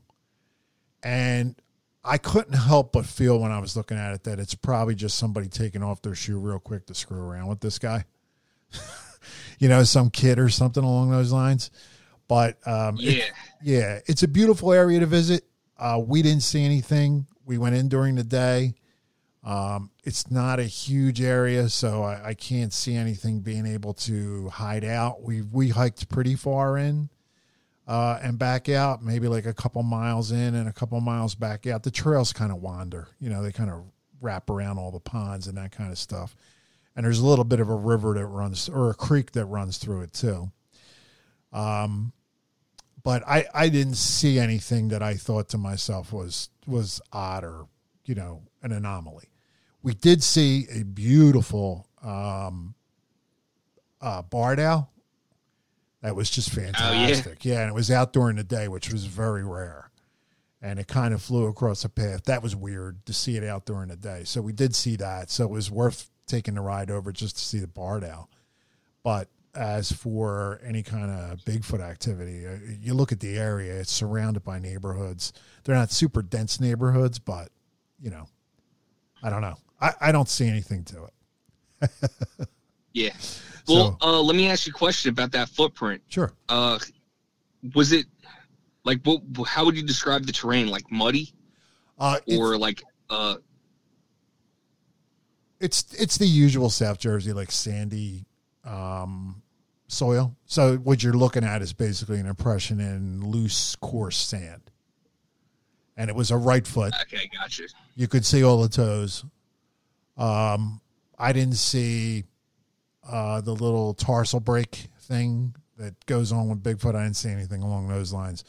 and I couldn't help but feel when I was looking at it that it's probably just somebody taking off their shoe real quick to screw around with this guy. (laughs) you know, some kid or something along those lines. But um, it- yeah yeah, it's a beautiful area to visit. Uh, we didn't see anything. We went in during the day. Um, it's not a huge area, so I, I can't see anything being able to hide out. We we hiked pretty far in uh, and back out, maybe like a couple miles in and a couple miles back out. The trails kind of wander, you know, they kind of wrap around all the ponds and that kind of stuff. And there's a little bit of a river that runs or a creek that runs through it too. Um, but I, I didn't see anything that I thought to myself was was odd or you know an anomaly. We did see a beautiful um, uh, barred owl that was just fantastic. yeah. and it was out during the day, which was very rare. And it kind of flew across the path. That was weird to see it out during the day. So we did see that. So it was worth taking the ride over just to see the barred owl. But as for any kind of Bigfoot activity, uh, you look at the area, it's surrounded by neighborhoods. They're not super dense neighborhoods, but, you know, I don't know. I, I don't see anything to it. (laughs) yeah well So- uh let me ask you a question about that footprint Sure. uh was it like what? How would you describe the terrain? Like muddy, Uh, or like uh? it's it's the usual South Jersey like sandy um, soil. So what you're looking at is basically an impression in loose, coarse sand. And it was a right foot. Okay, gotcha. You could see all the toes. Um, I didn't see uh, the little tarsal break thing that goes on with Bigfoot. I didn't see anything along those lines.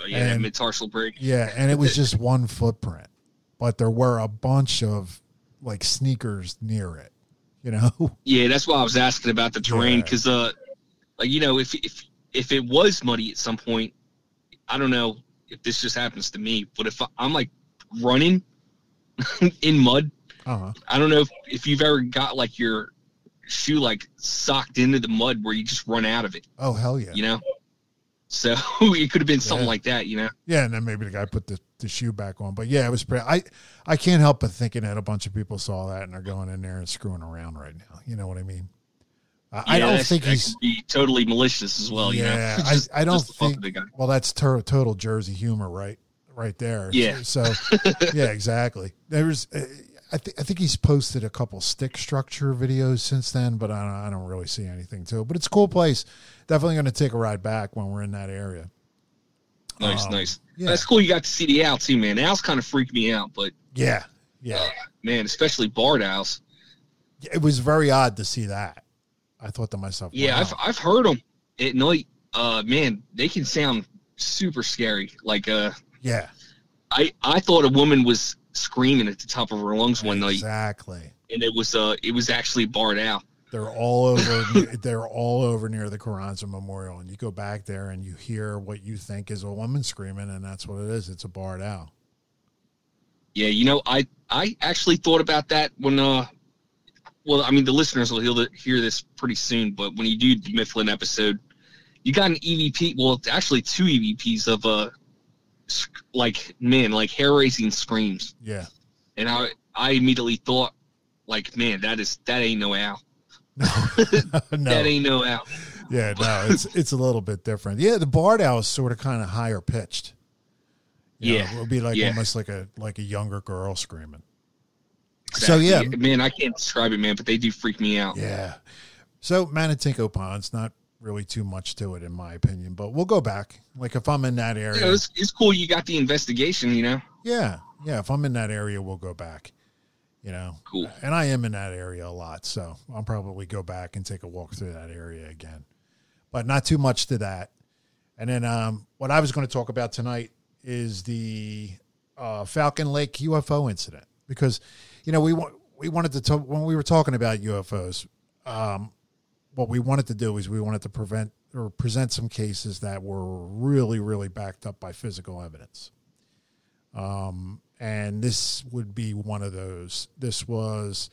Uh, yeah, And- mid-tarsal break. Yeah, and it was just one footprint, but there were a bunch of like sneakers near it. You know? (laughs) Yeah, that's why I was asking about the terrain Yeah. because, uh, like you know, if if if it was muddy at some point, I don't know if this just happens to me, but if I'm like running (laughs) in mud, Uh-huh. I don't know if, if you've ever got like your shoe like socked into the mud where you just run out of it, Oh hell yeah. you know. So (laughs) it could have been something Yeah. like that, you know. Yeah, and then maybe the guy put the, the shoe back on. But yeah, it was pretty. I I can't help but thinking that a bunch of people saw that and are going in there and screwing around right now. You know what I mean? I, I don't think he's. totally malicious as well. yeah, you know? (laughs) I, Just- I don't to fuck think. with the guy. Well, that's ter- total Jersey humor, right? Right there. Yeah. So, yeah, exactly. There's. Uh, I think I think he's posted a couple stick structure videos since then, but I don't, I don't really see anything to it. But it's a cool place. Definitely going to take a ride back when we're in that area. Nice, Um, nice. yeah. That's cool. You got to see the owl too, man. Owls kind of freaked me out, but Yeah, yeah. uh, man, especially barred owls. It was very odd to see that. I thought to myself, Yeah, wow. I've I've heard them at night. Uh, man, they can sound super scary. Like uh, yeah, I I thought a woman was screaming at the top of her lungs one night, exactly. and it was uh it was actually barred owl. They're all over. (laughs) they're all over near the Carranza Memorial, and you go back there and you hear what you think is a woman screaming, and that's what it is. It's a barred owl. Yeah, you know, I I actually thought about that when uh, well, I mean, the listeners will hear, hear this pretty soon, but when you do the Mifflin episode, you got an EVP. Well, actually two EVPs of uh, like man, like hair raising screams, Yeah, and I I immediately thought, like, man, that is that ain't no owl. no, (laughs) That ain't no owl. yeah, no. It's it's a little bit different. Yeah, the barred owl is sort of kind of higher pitched. You know, Yeah, it would be like yeah. almost like a like a younger girl screaming. So yeah, man, I can't describe it, man, but they do freak me out. Yeah. So Menantico Pond's not really too much to it in my opinion, but we'll go back. Like if I'm in that area, know, it's, it's cool you got the investigation, you know. yeah, yeah. If I'm in that area, we'll go back. You know, Cool. And I am in that area a lot, so I'll probably go back and take a walk through that area again. But not too much to that. And then um, what I was going to talk about tonight is the uh, Falcon Lake UFO incident because you know we we wanted to talk when we were talking about UFOs. Um, what we wanted to do is we wanted to prevent or present some cases that were really really backed up by physical evidence. Um, and this would be one of those. This was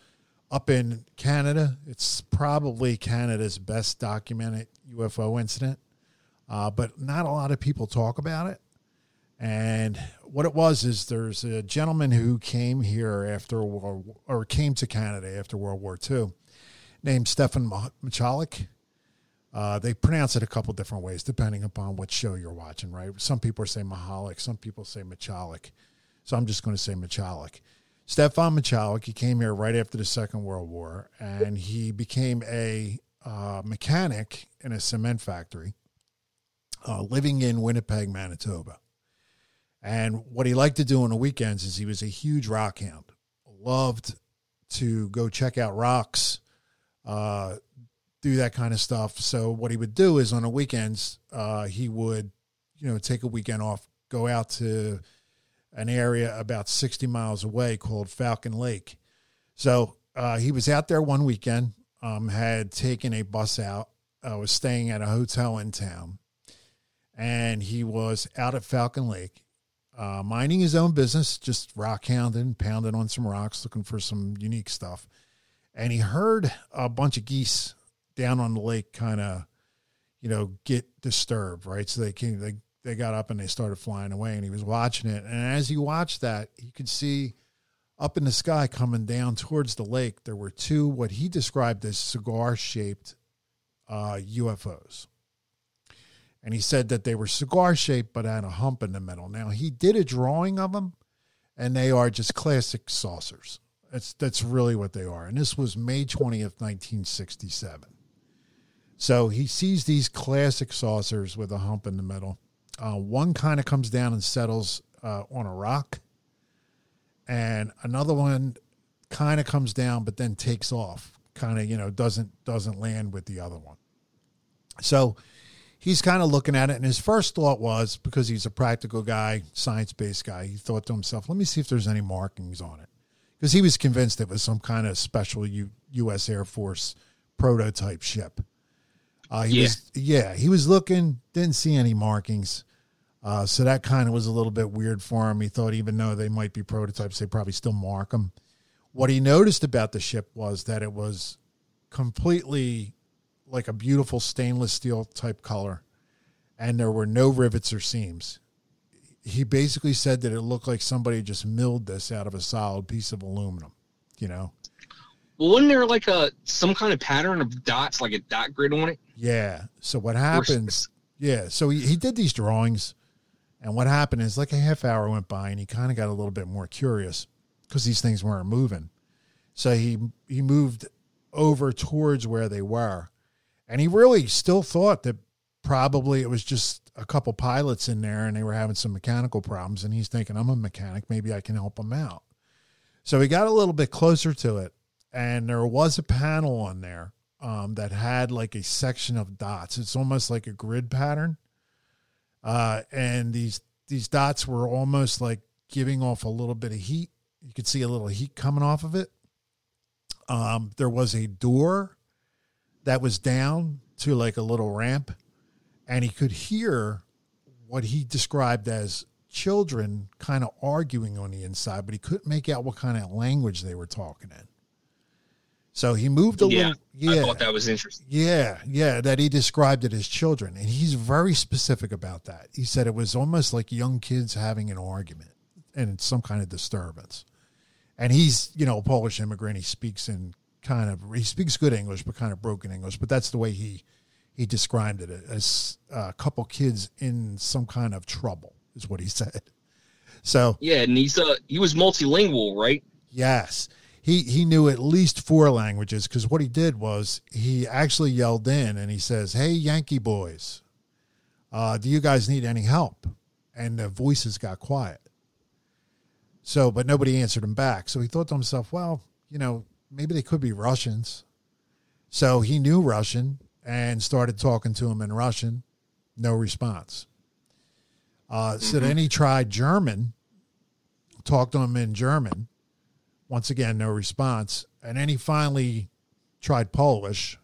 up in Canada. It's probably Canada's best documented UFO incident, uh, but not a lot of people talk about it. And what it was is there's a gentleman who came here after war, or came to Canada after World War II, named Stefan Michalik. Uh, they pronounce it a couple different ways depending upon what show you're watching, right? Some people say Mahalik, some people say Michalik. So I'm just going to say Michalik. Stefan Michalik, he came here right after the Second World War, and he became a uh, mechanic in a cement factory, uh, living in Winnipeg, Manitoba. And what he liked to do on the weekends is he was a huge rock hound, loved to go check out rocks, uh, do that kind of stuff. So what he would do is on the weekends, uh, he would, you know, take a weekend off, go out to an area about 60 miles away called Falcon Lake. So uh, he was out there one weekend, um, had taken a bus out, uh, was staying at a hotel in town, and he was out at Falcon Lake, uh, minding his own business, just rock hounding, pounding on some rocks, looking for some unique stuff. And he heard a bunch of geese down on the lake kind of, you know, get disturbed, right? So they came, they, they got up and they started flying away and he was watching it. And as he watched that, he could see up in the sky coming down towards the lake, there were two, what he described as cigar shaped uh, UFOs. and he said that they were cigar shaped but had a hump in the middle. Now he did a drawing of them, and they are just classic saucers. That's that's really what they are. And this was May twentieth, nineteen sixty seven. So he sees these classic saucers with a hump in the middle. Uh, one kind of comes down and settles uh, on a rock, and another one kind of comes down but then takes off. Kind of you know doesn't doesn't land with the other one. So he's kind of looking at it, and his first thought was because he's a practical guy, science based guy, he thought to himself, "Let me see if there's any markings on it," because he was convinced it was some kind of special U- U.S. Air Force prototype ship. Uh, he Yeah. was yeah, he was looking, didn't see any markings. Uh, so that kind of was a little bit weird for him. He thought even though they might be prototypes, they probably still mark them. What he noticed about the ship was that it was completely like a beautiful stainless steel type color, and there were no rivets or seams. He basically said that it looked like somebody just milled this out of a solid piece of aluminum. You know, Well, wasn't there like a some kind of pattern of dots, like a dot grid on it? yeah. So what happens? Yeah, so he, he did these drawings, and what happened is like a half hour went by, and he kind of got a little bit more curious because these things weren't moving. So he he moved over towards where they were, and he really still thought that probably it was just a couple pilots in there, and they were having some mechanical problems. And he's thinking, I'm a mechanic, maybe I can help them out. So he got a little bit closer to it, and there was a panel on there um, that had like a section of dots. It's almost like a grid pattern, uh, and these these dots were almost like giving off a little bit of heat. You could see a little heat coming off of it. Um, there was a door that was down to like a little ramp, and he could hear what he described as children kind of arguing on the inside, but he couldn't make out what kind of language they were talking in. So he moved a Yeah, little. Yeah, I thought that was interesting. yeah, yeah, that he described it as children. And he's very specific about that. He said it was almost like young kids having an argument and some kind of disturbance. And he's, you know, a Polish immigrant. He speaks in kind of, he speaks good English, but kind of broken English. But that's the way he, he described it as a couple kids in some kind of trouble, is what he (laughs) said. So, Yeah, and he's uh he was multilingual, right? Yes. He he knew at least four languages because what he did was he actually yelled in and he says, Hey Yankee boys, uh, do you guys need any help? And the voices got quiet. So, but nobody answered him back. So he thought to himself, well, you know, maybe they could be Russians. So he knew Russian and started talking to him in Russian. No response. Uh, so then he tried German, talked to him in German. Once again, no response. And then he finally tried Polish.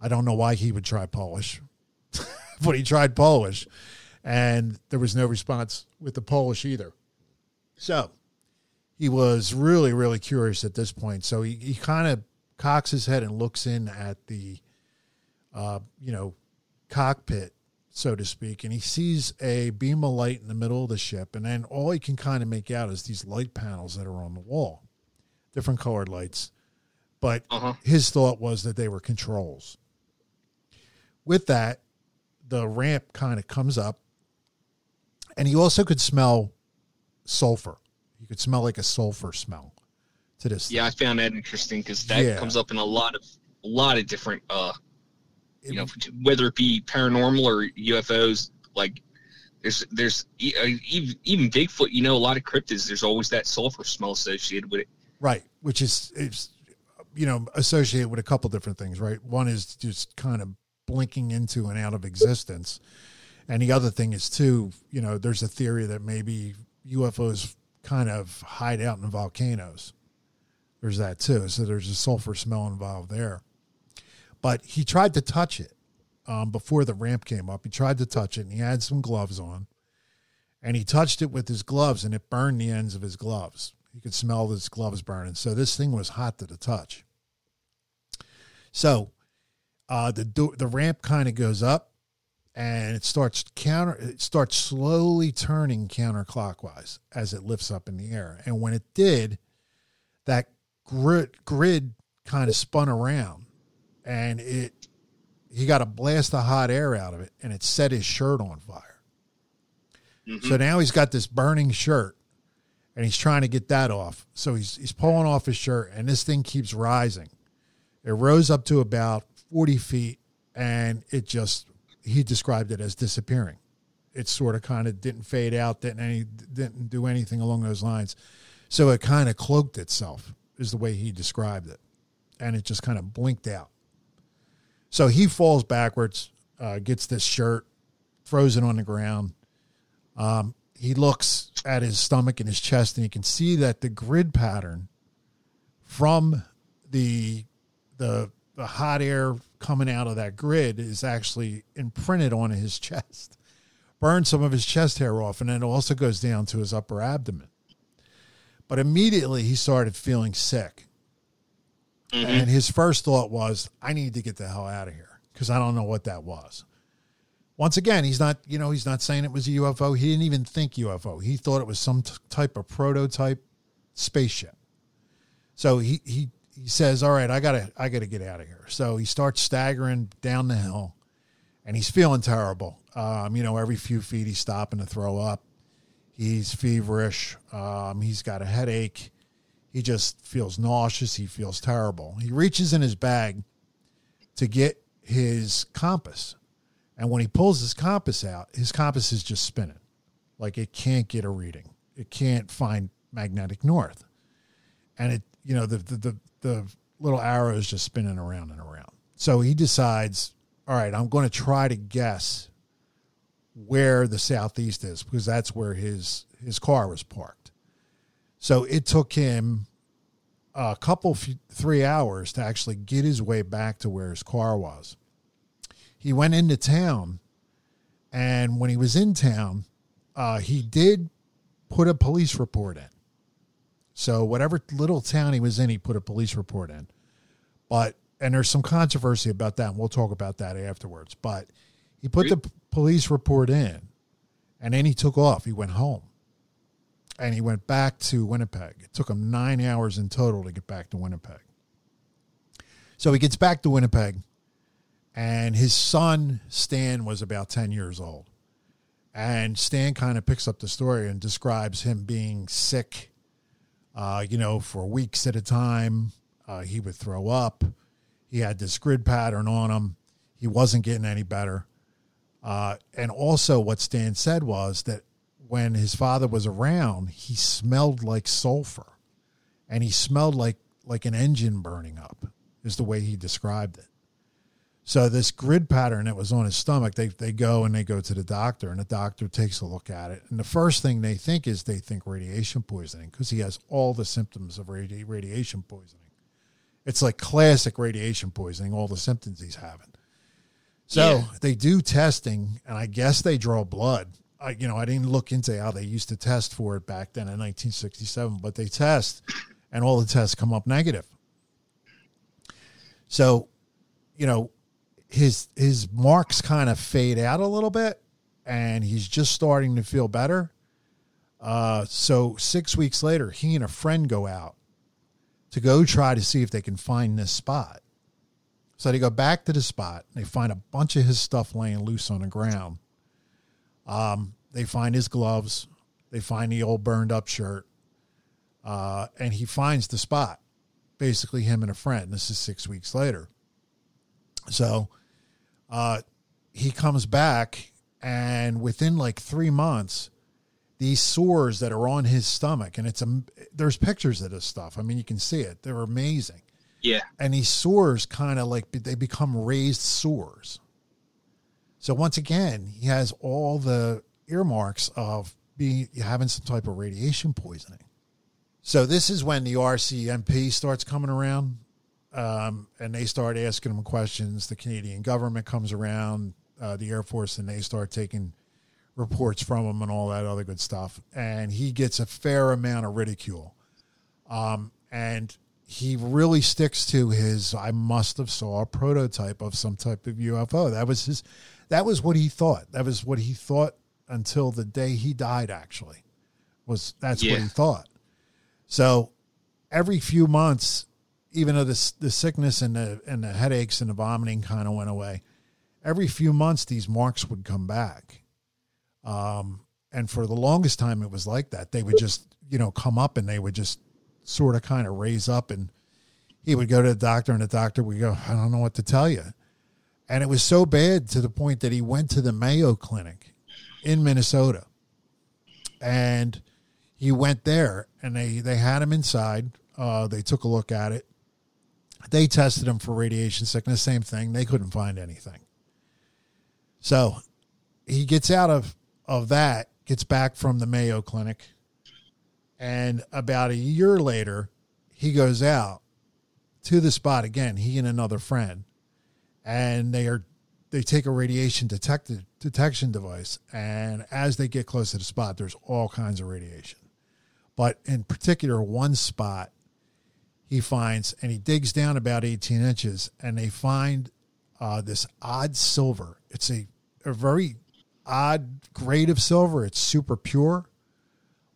I don't know why he would try Polish, (laughs) but he tried Polish, and there was no response with the Polish either. So he was really, really curious at this point. So he, he kind of cocks his head and looks in at the, uh, you know, cockpit, so to speak, and he sees a beam of light in the middle of the ship. And then all he can kind of make out is these light panels that are on the wall, different colored lights. But Uh-huh. his thought was that they were controls. With that, the ramp kind of comes up, and he also could smell sulfur. You could smell like a sulfur smell to this. Yeah, I found that interesting because that Yeah. comes up in a lot of a lot of different uh thing. You know whether it be paranormal or UFOs like there's there's uh, even even Bigfoot you know a lot of cryptids there's always that sulfur smell associated with it Right, which is it's you know associated with a couple different things, right? One is just kind of blinking into and out of existence, and the other thing is too, you know, there's a theory that maybe UFOs kind of hide out in volcanoes. There's that too, so there's a sulfur smell involved there. But he tried to touch it um, before the ramp came up. He tried to touch it, and he had some gloves on, and he touched it with his gloves, and it burned the ends of his gloves. You could smell his gloves burning. So this thing was hot to the touch. So uh, the do- the ramp kind of goes up, and it starts counter. It starts slowly turning counterclockwise as it lifts up in the air. And when it did, that grid grid kind of spun around, and it he got a blast of hot air out of it and it set his shirt on fire. Mm-hmm. So now he's got this burning shirt and he's trying to get that off. So he's he's pulling off his shirt and this thing keeps rising. It rose up to about 40 feet and it just he described it as disappearing. It sort of kind of didn't fade out, didn't any didn't do anything along those lines. So it kind of cloaked itself is the way he described it. And it just kind of blinked out. So he falls backwards, uh, gets this shirt, it on the ground. Um, he looks at his stomach and his chest, and you can see that the grid pattern from the the the hot air coming out of that grid is actually imprinted on his (laughs) chest, burned some of his chest hair off, and it also goes down to his upper abdomen. But immediately he started feeling sick. Mm-hmm. And his first thought was, I need to get the hell out of here because I don't know what that was. Once again, he's not, you know, he's not saying it was a UFO. He didn't even think UFO. He thought it was some t- type of prototype spaceship. So he he he says, "All right, I gotta I gotta get out of here." So he starts staggering down the hill, and he's feeling terrible. Um, you know, every few feet he's stopping to throw up. He's feverish. Um, he's got a headache. He just feels nauseous. He feels terrible. He reaches in his bag to get his compass. And when he pulls his compass out, his compass is just spinning. Like it can't get a reading. It can't find magnetic north. And it, you know, the the the, the little arrow is just spinning around and around. So he decides, all right, I'm going to try to guess where the southeast is because that's where his his car was parked. So it took him a couple, three hours to actually get his way back to where his car was. He went into town, and when he was in town, uh, he did put a police report in. So whatever little town he was in, he put a police report in. But and there's some controversy about that, and we'll talk about that afterwards. But he put the police report in, and then he took off. He went home and he went back to Winnipeg. It took him nine hours in total to get back to Winnipeg. So he gets back to Winnipeg, and his son, Stan, was about 10 years old. And Stan kind of picks up the story and describes him being sick, uh, you know, for weeks at a time. Uh, he would throw up. He had this grid pattern on him. He wasn't getting any better. Uh, and also, what Stan said was that when his father was around, he smelled like sulfur, and he smelled like like an engine burning up. Is the way he described it. So this grid pattern that was on his stomach, they they go and they go to the doctor, and the doctor takes a look at it, and the first thing they think is they think radiation poisoning because he has all the symptoms of radi- radiation poisoning. It's like classic radiation poisoning, all the symptoms he's having. So yeah. they do testing, and I guess they draw blood I, you know, I didn't look into how they used to test for it back then in 1967, but they test, and all the tests come up negative. So, you know, his his marks kind of fade out a little bit, and he's just starting to feel better. Uh, so six weeks later, he and a friend go out to go try to see if they can find this spot. So they go back to the spot. They find a bunch of his stuff laying loose on the ground. Um, they find his gloves. They find the old burned up shirt. Uh, and he finds the spot. Basically, him and a friend. This is six weeks later. So uh, he comes back, and within like three months, these sores that are on his stomach, and it's a there's pictures of this stuff. I mean, you can see it. They're amazing. Yeah. And these sores kind of like they become raised sores. So once again, he has all the earmarks of being having some type of radiation poisoning. So this is when the RCMP starts coming around, um, and they start asking him questions. The Canadian government comes around, uh, the Air Force, and they start taking reports from him and all that other good stuff. And he gets a fair amount of ridicule, um, and he really sticks to his. I must have saw a prototype of some type of UFO. That was his that was what he thought. That was what he thought until the day he died. Actually, was that's yeah. what he thought. So every few months, even though the the sickness and the and the headaches and the vomiting kind of went away, every few months these marks would come back. Um, and for the longest time, it was like that. They would just, you know, come up and they would just sort of kind of raise up. And he would go to the doctor, and the doctor would go, I don't know what to tell you. And it was so bad to the point that he went to the Mayo Clinic in Minnesota. And he went there and they, they had him inside. Uh, they took a look at it. They tested him for radiation sickness, same thing. They couldn't find anything. So he gets out of, of that, gets back from the Mayo Clinic. And about a year later, he goes out to the spot again, he and another friend. And they are they take a radiation detected detection device and as they get close to the spot there's all kinds of radiation. But in particular one spot he finds and he digs down about 18 inches and they find uh, this odd silver. It's a, a very odd grade of silver. It's super pure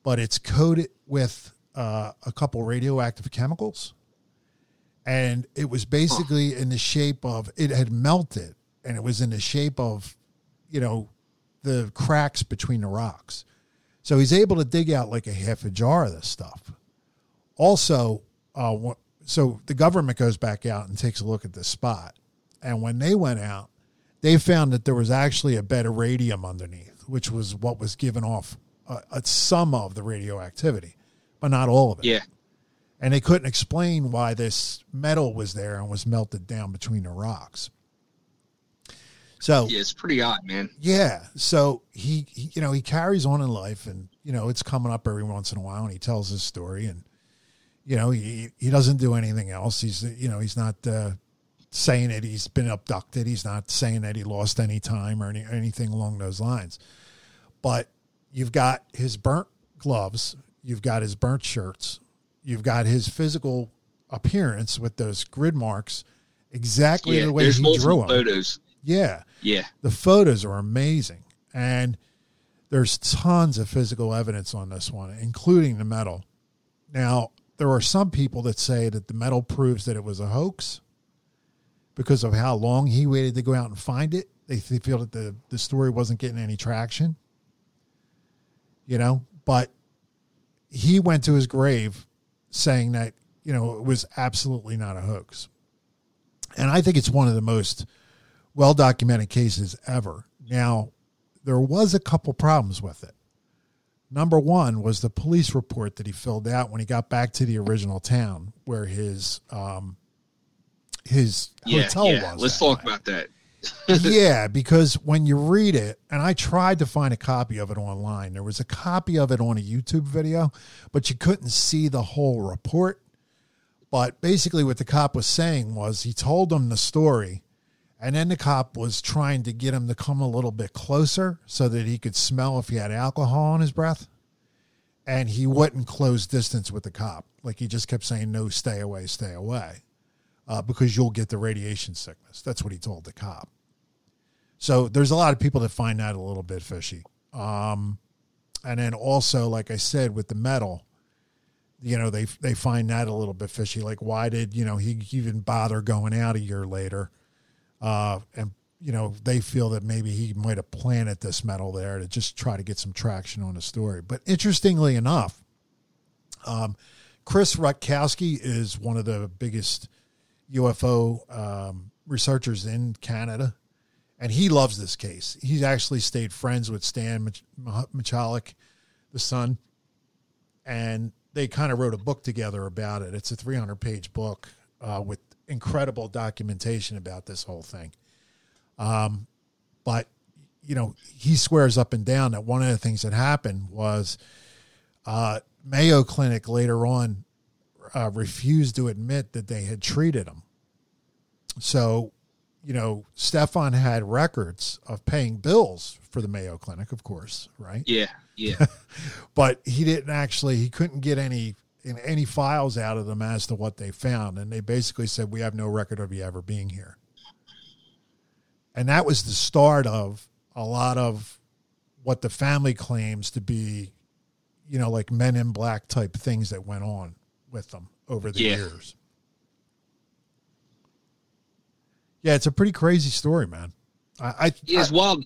but it's coated with uh, a couple radioactive chemicals and it was basically in the shape of it had melted and it was in the shape of, you know, the cracks between the rocks. So he's able to dig out like a half a jar of this stuff. Also, uh, so the government goes back out and takes a look at this spot. And when they went out, they found that there was actually a bed of radium underneath, which was what was given off uh, uh, some of the radioactivity, but not all of it. Yeah. And they couldn't explain why this metal was there and was melted down between the rocks. So yeah, it's pretty odd, man. Yeah. So he, he, you know, he carries on in life, and you know, it's coming up every once in a while, and he tells his story, and you know, he he doesn't do anything else. He's you know, he's not uh, saying that he's been abducted. He's not saying that he lost any time or any, anything along those lines. But you've got his burnt gloves, you've got his burnt shirts, you've got his physical appearance with those grid marks exactly yeah, the way there's he drew them. photos. Yeah. Yeah. The photos are amazing. And there's tons of physical evidence on this one, including the metal. Now, there are some people that say that the metal proves that it was a hoax because of how long he waited to go out and find it. They, they feel that the, the story wasn't getting any traction. You know, but he went to his grave saying that, you know, it was absolutely not a hoax. And I think it's one of the most well documented cases ever. Now, there was a couple problems with it. Number one was the police report that he filled out when he got back to the original town where his um, his yeah, hotel yeah. was. Let's talk night. about that. Yeah, because when you read it, and I tried to find a copy of it online, there was a copy of it on a YouTube video, but you couldn't see the whole report. But basically, what the cop was saying was he told them the story, and then the cop was trying to get him to come a little bit closer so that he could smell if he had alcohol on his breath. And he wouldn't close distance with the cop. Like he just kept saying, no, stay away, stay away, uh, because you'll get the radiation sickness. That's what he told the cop. So there's a lot of people that find that a little bit fishy. Um, and then also, like I said, with the metal, you know, they they find that a little bit fishy. Like, why did you know he even bother going out a year later? Uh, and you know, they feel that maybe he might have planted this metal there to just try to get some traction on the story. But interestingly enough, um, Chris Rutkowski is one of the biggest UFO um, researchers in Canada, and he loves this case. He's actually stayed friends with Stan Mich- Michalik, the son, and they kind of wrote a book together about it. It's a 300 page book uh, with incredible documentation about this whole thing. Um, but you know, he swears up and down that one of the things that happened was uh, Mayo Clinic later on uh, refused to admit that they had treated him. So, you know, Stefan had records of paying bills for the Mayo Clinic, of course, right? Yeah, yeah. (laughs) but he didn't actually he couldn't get any in any files out of them as to what they found and they basically said we have no record of you ever being here and that was the start of a lot of what the family claims to be you know like men in black type things that went on with them over the Yeah. years yeah it's a pretty crazy story man I, I Is wild.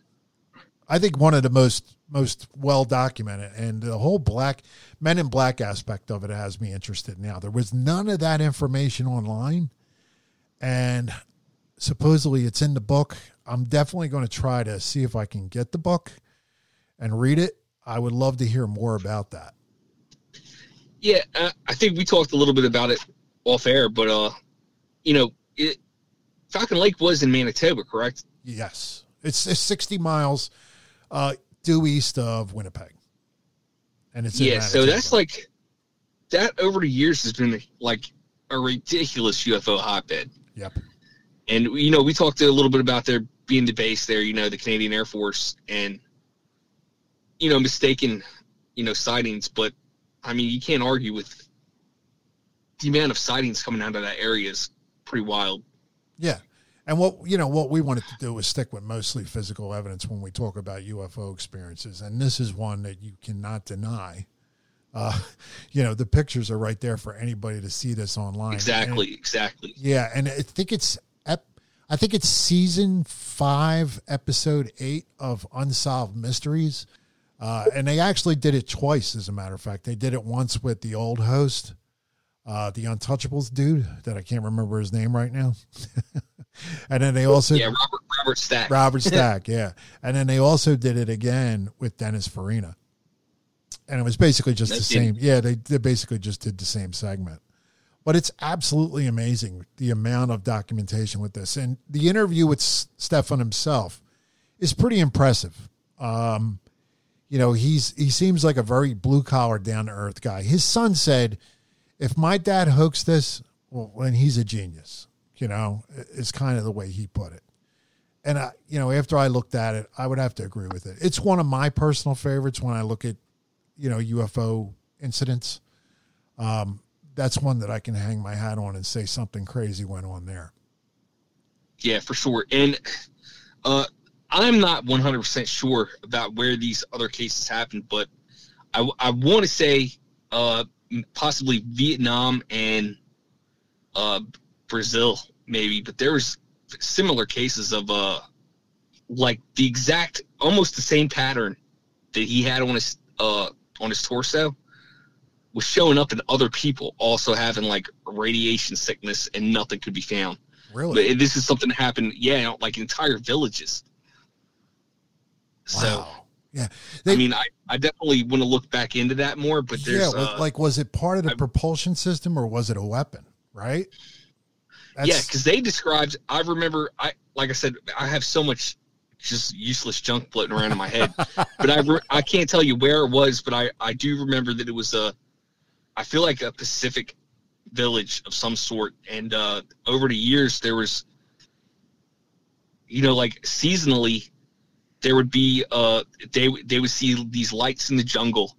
I think one of the most most well documented and the whole black men in black aspect of it has me interested now. There was none of that information online and supposedly it's in the book. I'm definitely going to try to see if I can get the book and read it. I would love to hear more about that. Yeah, uh, I think we talked a little bit about it off air, but uh, you know, it, Falcon Lake was in Manitoba, correct? Yes. It's, it's 60 miles uh, due east of Winnipeg. And it's yeah, so that's like that over the years has been like a ridiculous UFO hotbed. Yep. And you know, we talked a little bit about there being the base there, you know, the Canadian Air Force and you know, mistaken, you know, sightings, but I mean, you can't argue with the amount of sightings coming out of that area is pretty wild. Yeah. And what you know, what we wanted to do was stick with mostly physical evidence when we talk about UFO experiences, and this is one that you cannot deny. Uh, (laughs) you know, the pictures are right there for anybody to see this online. Exactly, exactly. yeah, and I think it's I think it's season five, episode eight of Unsolved Mysteries, uh, and they actually did it twice. As a matter of fact, they did it once with the old host, uh, the Untouchables dude that I can't remember his name right now, (laughs) and then they also Yeah, Robert Robert Stack. Robert (laughs) Stack, yeah. And then they also did it again with Dennis Farina. And it was basically just No the same. Yeah, they, they basically just did the same segment. But it's absolutely amazing the amount of documentation with this. And the interview with S- Stefan himself is pretty impressive. Um, you know, he's he seems like a very blue collar, down to earth guy. His son said, if my dad hoaxed this, well, then he's a genius. You know, is kind of the way he put it and I, you know, after I looked at it, I would have to agree with it. It's one of my personal favorites when I look at, you know, UFO incidents. Um, that's one that I can hang my hat on and say something crazy went on there. Yeah, for sure. And uh, I'm not 100% sure about where these other cases happened, but I, I want to say uh, possibly Vietnam and uh, Brazil, maybe. But there was similar cases of uh, like the exact, almost the same pattern that he had on his uh, on his torso was showing up in other people also having like radiation sickness and nothing could be found. Really? But this is something that happened, yeah, like entire villages. So, wow. Yeah. I mean, I, I definitely want to look back into that more, but yeah. there's, was- uh, like, was it part of the I- propulsion system or was it a weapon? Right. yeah, because they described, I remember, I, like I said, I have so much just useless junk floating around in my head, (laughs) but I, re- I can't tell you where it was, but I, I do remember that it was a, I feel like a Pacific village of some sort. And, uh, over the years, there was, you know, like seasonally, there would be uh they they would see these lights in the jungle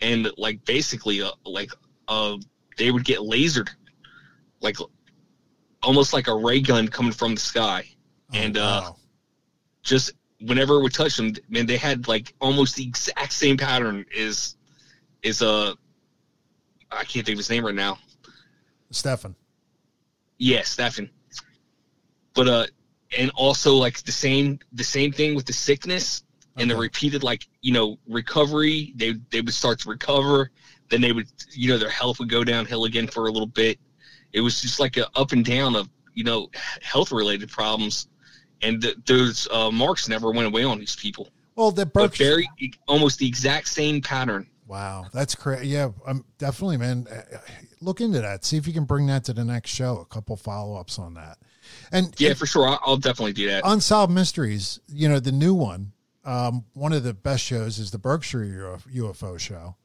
and like basically uh, like uh they would get lasered like almost like a ray gun coming from the sky Oh, and, uh, wow. just whenever it would touch them man they had like almost the exact same pattern is is uh i can't think of his name right now Stefan. yeah stefan but uh and also like the same the same thing with the sickness and the repeated like you know recovery they they would start to recover then they would you know their health would go downhill again for a little bit it was just like a up and down of you know health related problems and th- those uh, marks never went away on these people Well, the but very almost the exact same pattern Wow, that's crazy. Yeah, um, definitely, man. Uh, Look into that. See if you can bring that to the next show. A couple follow ups on that. And yeah for sure I'll, I'll definitely do that Unsolved Mysteries, you know, the new one, um, one of the best shows is the Berkshire UFO show.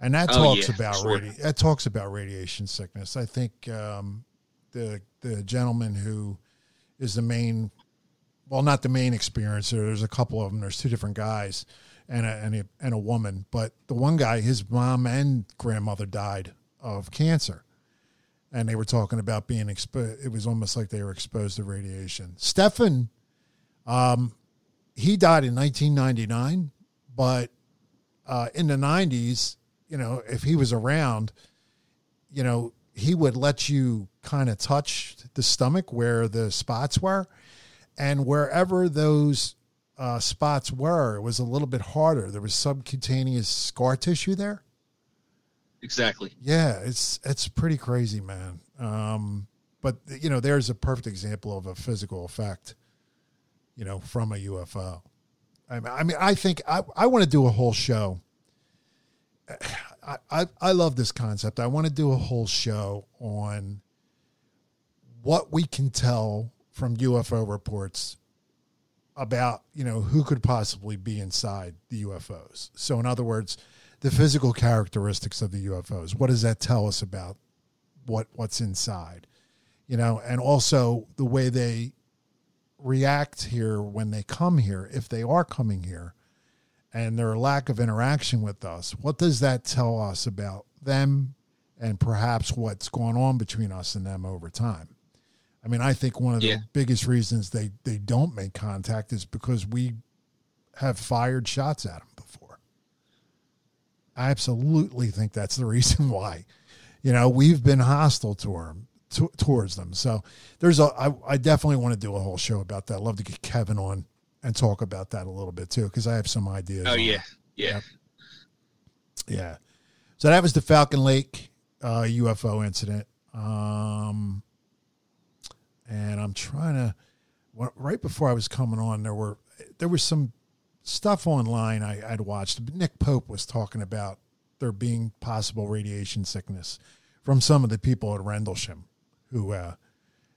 And that Oh, talks yeah, about sure. radi- that talks about radiation sickness. I think um, the the gentleman who is the main well, not the main experiencer. There's a couple of them. There's two different guys and a, and a, and a woman. But the one guy, his mom and grandmother died of cancer. And they were talking about being exposed. It was almost like they were exposed to radiation. Stefan, um, he died in 1999, but uh, in the 90s, you know, if he was around, you know, he would let you kind of touch the stomach where the spots were And wherever those uh, spots were, it was a little bit harder. There was subcutaneous scar tissue there. Exactly. Yeah, it's it's pretty crazy, man. Um, but you know, there's a perfect example of a physical effect, you know, from a UFO. I mean, I, mean, I think I, I want to do a whole show. (sighs) I, I, I love this concept. I want to do a whole show on what we can tell from UFO reports about, you know, who could possibly be inside the UFOs. So, in other words, the physical characteristics of the UFOs. What does that tell us about what what's inside? You know, and also the way they react here when they come here, if they are coming here, and their lack of interaction with us. What does that tell us about them and perhaps what's going on between us and them over time? I mean, I think one of yeah. the biggest reasons they, they don't make contact is because we have fired shots at them. I absolutely think that's the (laughs) reason why. You know, we've been hostile to them, to, towards them. So there's a. I, I definitely want to do a whole show about that. I'd love to get Kevin on and talk about that a little bit too, because I have some ideas. Oh yeah, yeah, yeah. So that was the Falcon Lake uh, UFO incident. Um, and I'm trying to. Right before I was coming on, there were there was some stuff online I, I'd watched. Nick Pope was talking about there being possible radiation sickness from some of the people at Rendlesham who uh,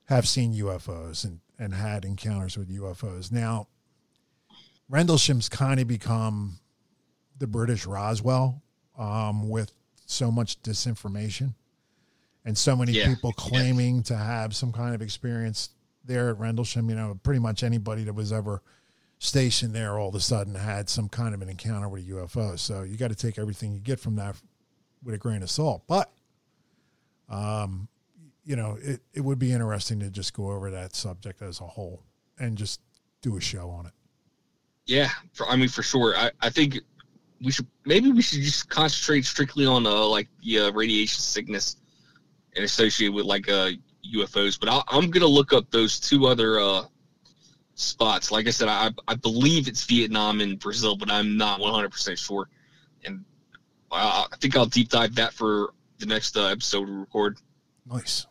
have seen UFOs and, and had encounters with UFOs. Now, Rendlesham's kind of become the British Roswell um, with so much disinformation and so many yeah. people claiming yeah. to have some kind of experience there at Rendlesham. You know, pretty much anybody that was ever stationed there all of a sudden had some kind of an encounter with a UFO. So you got to take everything you get from that with a grain of salt. But, um, you know, it, it would be interesting to just go over that subject as a whole and just do a show on it. Yeah, for, I mean, for sure. I, I think we should maybe we should just concentrate strictly on uh, like the uh, radiation sickness and associated with like uh, UFOs. But i am gonna look up those two other uh, spots. Like I said, I I believe it's Vietnam and Brazil, but I'm not 100 percent sure. And I, I think I'll deep dive that for the next uh, episode we record. Nice.